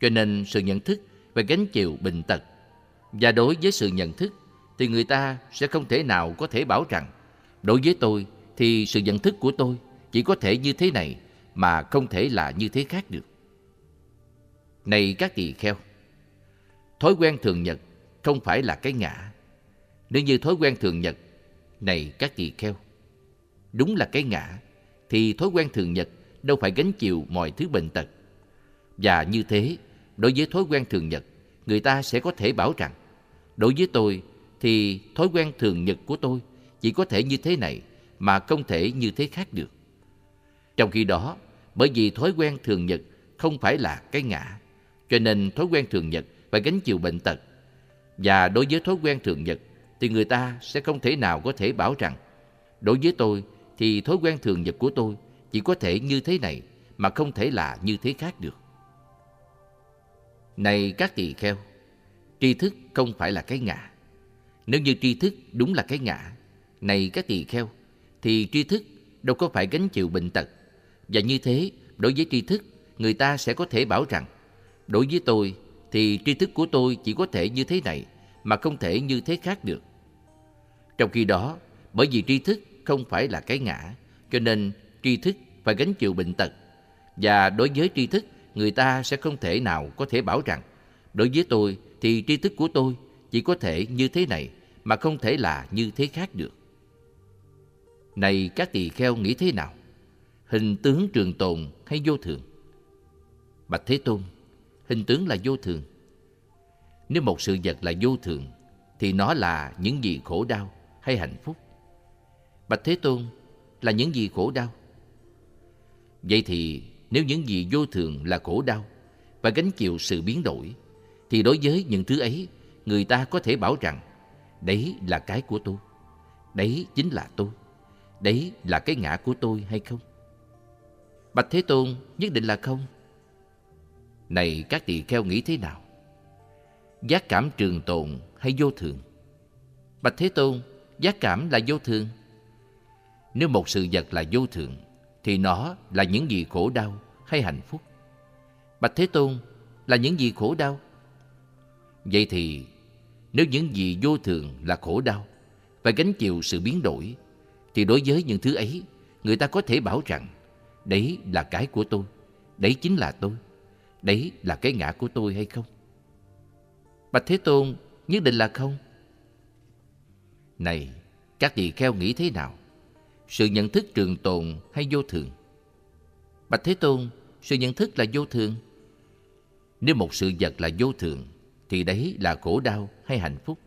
cho nên sự nhận thức phải gánh chịu bệnh tật. Và đối với sự nhận thức thì người ta sẽ không thể nào có thể bảo rằng đối với tôi thì sự nhận thức của tôi chỉ có thể như thế này mà không thể là như thế khác được. Này các tỳ kheo, thói quen thường nhật không phải là cái ngã. Nếu như thói quen thường nhật, này các tỳ kheo, đúng là cái ngã, thì thói quen thường nhật đâu phải gánh chịu mọi thứ bệnh tật. Và như thế, đối với thói quen thường nhật, người ta sẽ có thể bảo rằng, đối với tôi thì thói quen thường nhật của tôi chỉ có thể như thế này mà không thể như thế khác được. Trong khi đó, bởi vì thói quen thường nhật không phải là cái ngã, cho nên thói quen thường nhật phải gánh chịu bệnh tật. Và đối với thói quen thường nhật thì người ta sẽ không thể nào có thể bảo rằng đối với tôi thì thói quen thường nhật của tôi chỉ có thể như thế này mà không thể là như thế khác được. Này các tỳ kheo, tri thức không phải là cái ngã. Nếu như tri thức đúng là cái ngã, này các tỳ kheo, thì tri thức đâu có phải gánh chịu bệnh tật. Và như thế, đối với tri thức, người ta sẽ có thể bảo rằng, đối với tôi thì tri thức của tôi chỉ có thể như thế này mà không thể như thế khác được. Trong khi đó, bởi vì tri thức không phải là cái ngã, cho nên tri thức phải gánh chịu bệnh tật. Và đối với tri thức, người ta sẽ không thể nào có thể bảo rằng, đối với tôi thì tri thức của tôi chỉ có thể như thế này mà không thể là như thế khác được. Này các tỳ kheo nghĩ thế nào? Hình tướng trường tồn hay vô thường? Bạch Thế Tôn, hình tướng là vô thường. Nếu một sự vật là vô thường, thì nó là những gì khổ đau hay hạnh phúc? Bạch Thế Tôn, là những gì khổ đau? Vậy thì nếu những gì vô thường là khổ đau và gánh chịu sự biến đổi, thì đối với những thứ ấy, người ta có thể bảo rằng đấy là cái của tôi, đấy chính là tôi, đấy là cái ngã của tôi hay không? Bạch Thế Tôn nhất định là không. Này các tỳ kheo nghĩ thế nào? Giác cảm trường tồn hay vô thường? Bạch Thế Tôn, giác cảm là vô thường. Nếu một sự vật là vô thường, thì nó là những gì khổ đau hay hạnh phúc? Bạch Thế Tôn, là những gì khổ đau? Vậy thì, nếu những gì vô thường là khổ đau, phải gánh chịu sự biến đổi, thì đối với những thứ ấy, người ta có thể bảo rằng, đấy là cái của tôi, đấy chính là tôi, đấy là cái ngã của tôi hay không? Bạch Thế Tôn nhất định là không. Này, các tỳ kheo nghĩ thế nào? Sự nhận thức trường tồn hay vô thường? Bạch Thế Tôn, sự nhận thức là vô thường. Nếu một sự vật là vô thường, thì đấy là khổ đau hay hạnh phúc?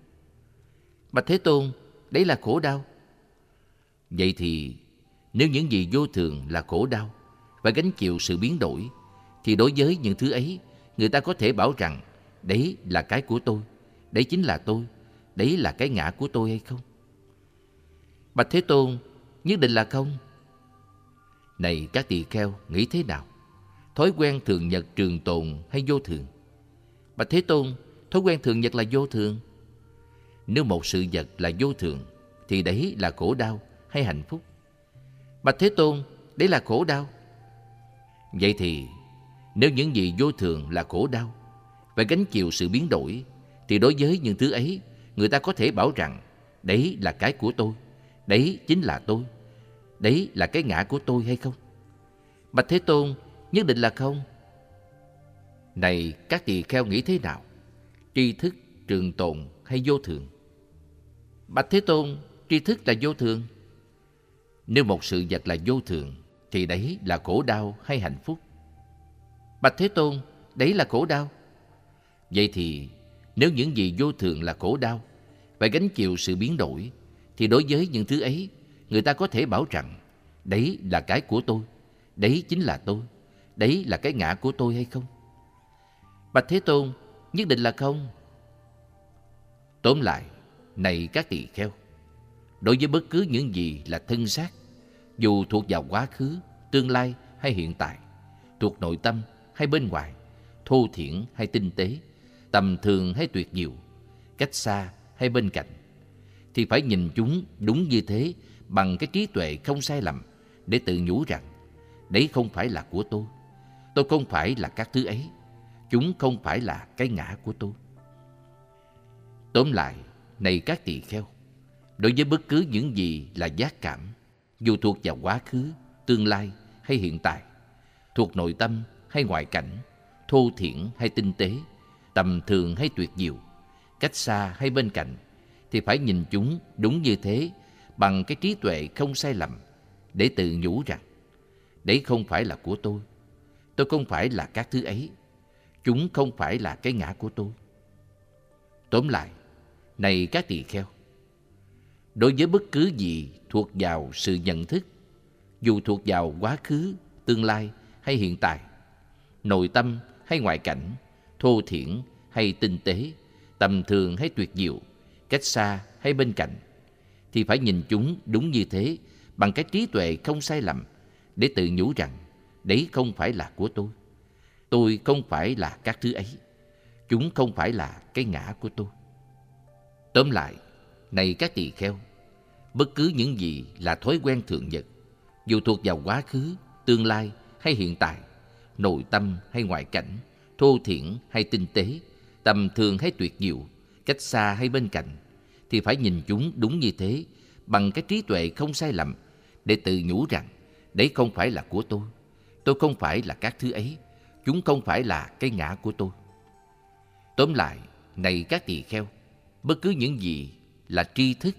Bạch Thế Tôn, đấy là khổ đau. Vậy thì, nếu những gì vô thường là khổ đau và gánh chịu sự biến đổi, thì đối với những thứ ấy, người ta có thể bảo rằng đấy là cái của tôi, đấy chính là tôi, đấy là cái ngã của tôi hay không? Bạch Thế Tôn, nhất định là không. Này các tỳ kheo, nghĩ thế nào? Thói quen thường nhật trường tồn hay vô thường? Bạch Thế Tôn, thói quen thường nhật là vô thường. Nếu một sự vật là vô thường, thì đấy là khổ đau hay hạnh phúc? Bạch Thế Tôn, đấy là khổ đau. Vậy thì, nếu những gì vô thường là khổ đau, phải gánh chịu sự biến đổi, thì đối với những thứ ấy, người ta có thể bảo rằng, đấy là cái của tôi, đấy chính là tôi, đấy là cái ngã của tôi hay không? Bạch Thế Tôn, nhất định là không. Này, các tỳ kheo nghĩ thế nào? Tri thức, trường tồn hay vô thường? Bạch Thế Tôn, tri thức là vô thường. Nếu một sự vật là vô thường, thì đấy là khổ đau hay hạnh phúc? Bạch Thế Tôn, đấy là khổ đau. Vậy thì nếu những gì vô thường là khổ đau, phải gánh chịu sự biến đổi, thì đối với những thứ ấy, người ta có thể bảo rằng đấy là cái của tôi, đấy chính là tôi, đấy là cái ngã của tôi hay không? Bạch Thế Tôn, nhất định là không. Tóm lại, này các tỳ kheo, đối với bất cứ những gì là thân xác, dù thuộc vào quá khứ, tương lai hay hiện tại, thuộc nội tâm hay bên ngoài, thô thiển hay tinh tế, tầm thường hay tuyệt diệu, cách xa hay bên cạnh, thì phải nhìn chúng đúng như thế bằng cái trí tuệ không sai lầm để tự nhủ rằng đấy không phải là của tôi. Tôi không phải là các thứ ấy. Chúng không phải là cái ngã của tôi. Tóm lại, này các tỳ kheo, đối với bất cứ những gì là giác cảm, dù thuộc vào quá khứ, tương lai hay hiện tại, thuộc nội tâm hay ngoại cảnh, thô thiển hay tinh tế, tầm thường hay tuyệt diệu, cách xa hay bên cạnh, thì phải nhìn chúng đúng như thế bằng cái trí tuệ không sai lầm để tự nhủ rằng đấy không phải là của tôi. Tôi không phải là các thứ ấy. Chúng không phải là cái ngã của tôi. Tóm lại, này các tỳ kheo, đối với bất cứ gì thuộc vào sự nhận thức, dù thuộc vào quá khứ, tương lai hay hiện tại, nội tâm hay ngoại cảnh, thô thiển hay tinh tế, tầm thường hay tuyệt diệu, cách xa hay bên cạnh, thì phải nhìn chúng đúng như thế bằng cái trí tuệ không sai lầm để tự nhủ rằng đấy không phải là của tôi. Tôi không phải là các thứ ấy. Chúng không phải là cái ngã của tôi. Tóm lại, này các tỳ kheo, bất cứ những gì là thói quen thường nhật, dù thuộc vào quá khứ, tương lai hay hiện tại, nội tâm hay ngoại cảnh, thô thiển hay tinh tế, tầm thường hay tuyệt diệu, cách xa hay bên cạnh, thì phải nhìn chúng đúng như thế bằng cái trí tuệ không sai lầm để tự nhủ rằng đấy không phải là của tôi. Tôi không phải là các thứ ấy. Chúng không phải là cái ngã của tôi. Tóm lại, này các tỳ kheo, bất cứ những gì là tri thức,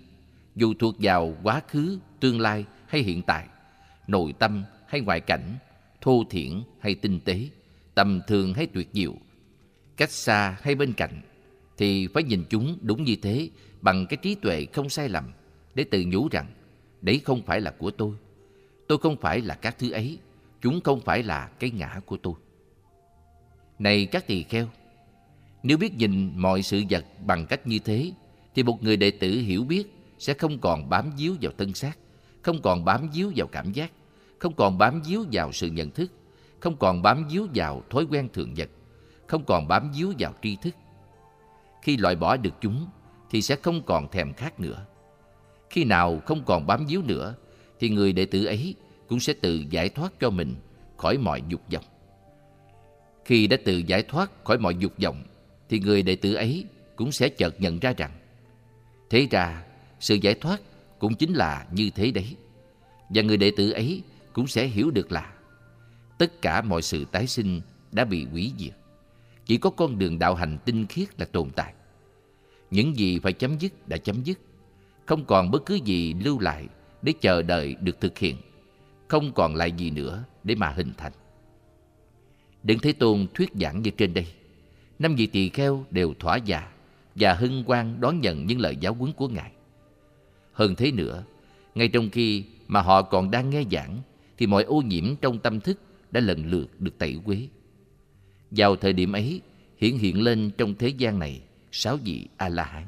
dù thuộc vào quá khứ, tương lai hay hiện tại, nội tâm hay ngoại cảnh, thô thiển hay tinh tế, tầm thường hay tuyệt diệu, cách xa hay bên cạnh, thì phải nhìn chúng đúng như thế bằng cái trí tuệ không sai lầm để tự nhủ rằng đấy không phải là của tôi. Tôi không phải là các thứ ấy. Chúng không phải là cái ngã của tôi. Này các tỳ kheo, nếu biết nhìn mọi sự vật bằng cách như thế, thì một người đệ tử hiểu biết sẽ không còn bám víu vào thân xác, không còn bám víu vào cảm giác, không còn bám víu vào sự nhận thức, không còn bám víu vào thói quen thường nhật, không còn bám víu vào tri thức. Khi loại bỏ được chúng, thì sẽ không còn thèm khát nữa. Khi nào không còn bám víu nữa, thì người đệ tử ấy cũng sẽ tự giải thoát cho mình khỏi mọi dục vọng. Khi đã tự giải thoát khỏi mọi dục vọng, thì người đệ tử ấy cũng sẽ chợt nhận ra rằng thế ra sự giải thoát cũng chính là như thế đấy. Và người đệ tử ấy cũng sẽ hiểu được là tất cả mọi sự tái sinh đã bị hủy diệt. Chỉ có con đường đạo hành tinh khiết là tồn tại. Những gì phải chấm dứt đã chấm dứt. Không còn bất cứ gì lưu lại để chờ đợi được thực hiện. Không còn lại gì nữa để mà hình thành. Đừng Thế Tôn thuyết giảng như trên đây. Năm vị tỳ kheo đều thỏa dạ và hân hoan đón nhận những lời giáo huấn của Ngài. Hơn thế nữa, ngay trong khi mà họ còn đang nghe giảng, thì mọi ô nhiễm trong tâm thức đã lần lượt được tẩy quế. Vào thời điểm ấy, hiển hiện lên trong thế gian này sáu vị A-la-hán.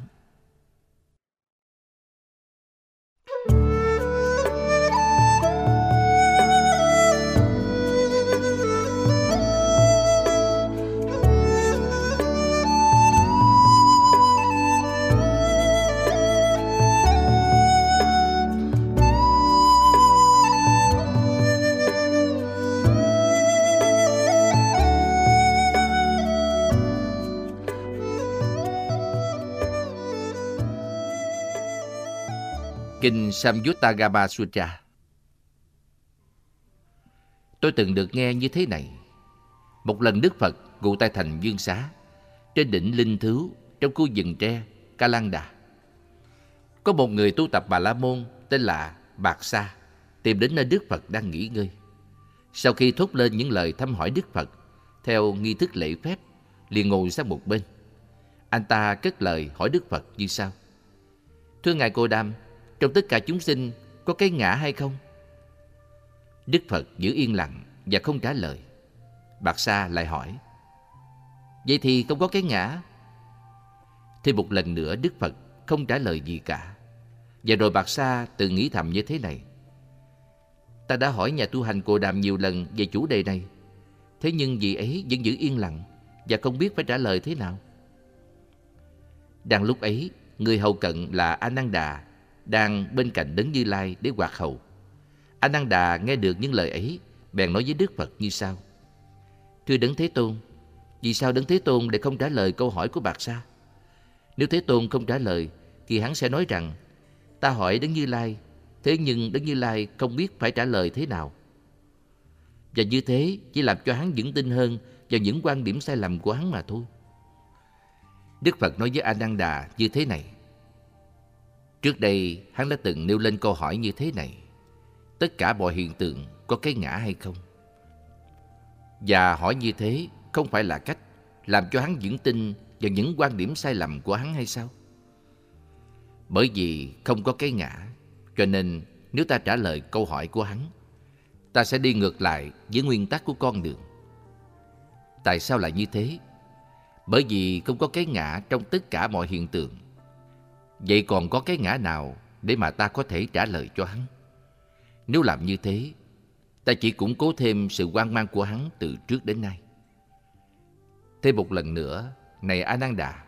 Kinh Samyuttagama Sutra Tôi từng được nghe như thế này. Một lần Đức Phật ngụ tại thành Dương Xá, trên đỉnh Linh Thứu, trong khu rừng tre, Ca Đà. Có một người tu tập Bà La Môn tên là Bạc Sa tìm đến nơi Đức Phật đang nghỉ ngơi. Sau khi thốt lên những lời thăm hỏi Đức Phật theo nghi thức lễ phép, liền ngồi sang một bên. Anh ta cất lời hỏi Đức Phật như sau. Thưa Ngài Cô Đam, trong tất cả chúng sinh có cái ngã hay không? Đức Phật giữ yên lặng và không trả lời. Bạc Sa lại hỏi. Vậy thì không có cái ngã. Thêm một lần nữa Đức Phật không trả lời gì cả. Và rồi Bạc Sa tự nghĩ thầm như thế này. Ta đã hỏi nhà tu hành cồ Đàm nhiều lần về chủ đề này. Thế nhưng vị ấy vẫn giữ yên lặng và không biết phải trả lời thế nào. Đang lúc ấy, người hầu cận là Ananda đang bên cạnh Đấng Như Lai để hoạt hầu. Ananda nghe được những lời ấy, bèn nói với Đức Phật như sau. Thưa Đấng Thế Tôn, vì sao Đấng Thế Tôn lại không trả lời câu hỏi của Bạc Sa? Nếu Thế Tôn không trả lời, thì hắn sẽ nói rằng, ta hỏi Đấng Như Lai, thế nhưng Đấng Như Lai không biết phải trả lời thế nào. Và như thế chỉ làm cho hắn vững tin hơn vào những quan điểm sai lầm của hắn mà thôi. Đức Phật nói với Ananda như thế này. Trước đây, hắn đã từng nêu lên câu hỏi như thế này. Tất cả mọi hiện tượng có cái ngã hay không? Và hỏi như thế không phải là cách làm cho hắn vững tin vào những quan điểm sai lầm của hắn hay sao? Bởi vì không có cái ngã, cho nên nếu ta trả lời câu hỏi của hắn, ta sẽ đi ngược lại với nguyên tắc của con đường. Tại sao lại như thế? Bởi vì không có cái ngã trong tất cả mọi hiện tượng. Vậy còn có cái ngã nào để mà ta có thể trả lời cho hắn? Nếu làm như thế, ta chỉ củng cố thêm sự quan mang của hắn từ trước đến nay. Thêm một lần nữa, này Ananda,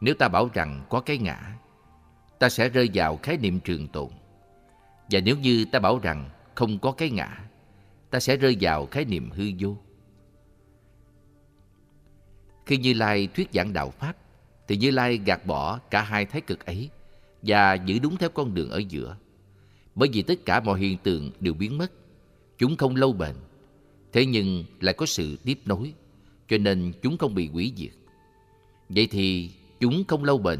nếu ta bảo rằng có cái ngã, ta sẽ rơi vào khái niệm trường tồn. Và nếu như ta bảo rằng không có cái ngã, ta sẽ rơi vào khái niệm hư vô. Khi Như Lai thuyết giảng đạo Pháp, thì Như Lai gạt bỏ cả hai thái cực ấy và giữ đúng theo con đường ở giữa. Bởi vì tất cả mọi hiện tượng đều biến mất, chúng không lâu bền, thế nhưng lại có sự tiếp nối, cho nên chúng không bị hủy diệt. Vậy thì chúng không lâu bền,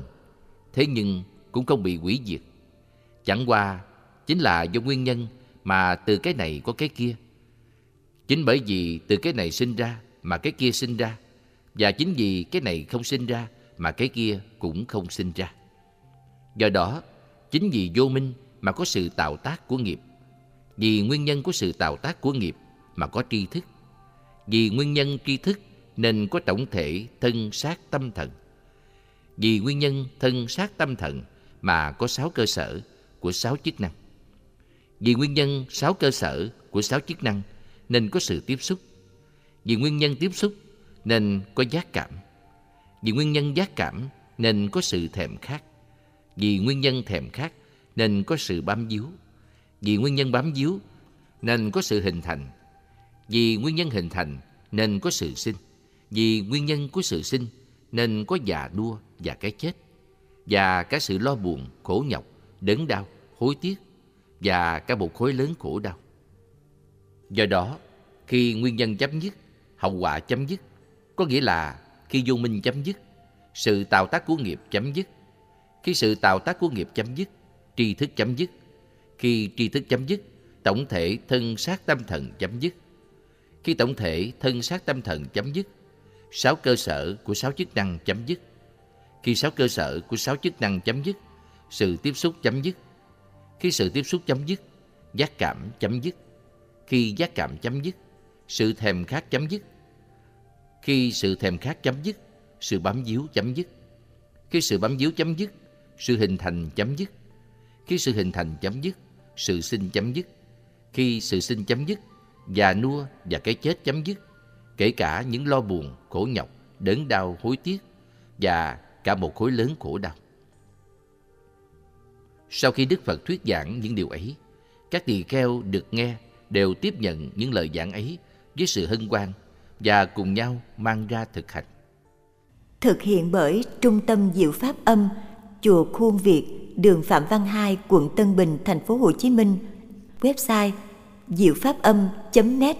thế nhưng cũng không bị hủy diệt. Chẳng qua chính là do nguyên nhân mà từ cái này có cái kia. Chính bởi vì từ cái này sinh ra mà cái kia sinh ra, và chính vì cái này không sinh ra mà cái kia cũng không sinh ra. Do đó, chính vì vô minh mà có sự tạo tác của nghiệp. Vì nguyên nhân của sự tạo tác của nghiệp mà có tri thức. Vì nguyên nhân tri thức nên có tổng thể thân sát tâm thần. Vì nguyên nhân thân sát tâm thần mà có sáu cơ sở của sáu chức năng. Vì nguyên nhân sáu cơ sở của sáu chức năng nên có sự tiếp xúc. Vì nguyên nhân tiếp xúc nên có giác cảm. Vì nguyên nhân giác cảm nên có sự thèm khát. Vì nguyên nhân thèm khát nên có sự bám víu. Vì nguyên nhân bám víu nên có sự hình thành. Vì nguyên nhân hình thành nên có sự sinh. Vì nguyên nhân của sự sinh nên có già đua và cái chết. Và cả sự lo buồn, khổ nhọc, đớn đau, hối tiếc và cả một khối lớn khổ đau. Do đó, khi nguyên nhân chấm dứt, hậu quả chấm dứt, có nghĩa là khi vô minh chấm dứt, sự tạo tác của nghiệp chấm dứt. Khi sự tạo tác của nghiệp chấm dứt, tri thức chấm dứt. Khi tri thức chấm dứt, tổng thể thân sát tâm thần chấm dứt. Khi tổng thể thân sát tâm thần chấm dứt, sáu cơ sở của sáu chức năng chấm dứt. Khi sáu cơ sở của sáu chức năng chấm dứt, sự tiếp xúc chấm dứt. Khi sự tiếp xúc chấm dứt, giác cảm chấm dứt. Khi giác cảm chấm dứt, sự thèm khát chấm dứt. Khi sự thèm khát chấm dứt, sự bám víu chấm dứt. Khi sự bám víu chấm dứt, sự hình thành chấm dứt. Khi sự hình thành chấm dứt, sự sinh chấm dứt. Khi sự sinh chấm dứt, già nua và cái chết chấm dứt, kể cả những lo buồn, khổ nhọc, đớn đau, hối tiếc và cả một khối lớn khổ đau. Sau khi Đức Phật thuyết giảng những điều ấy, các tỳ kheo được nghe đều tiếp nhận những lời giảng ấy với sự hân hoan và cùng nhau mang ra thực hành. Thực hiện bởi Trung tâm Diệu Pháp Âm, Chùa Khuôn Việt, đường Phạm Văn Hai, quận Tân Bình, thành phố Hồ Chí Minh. Website diệu pháp âm.net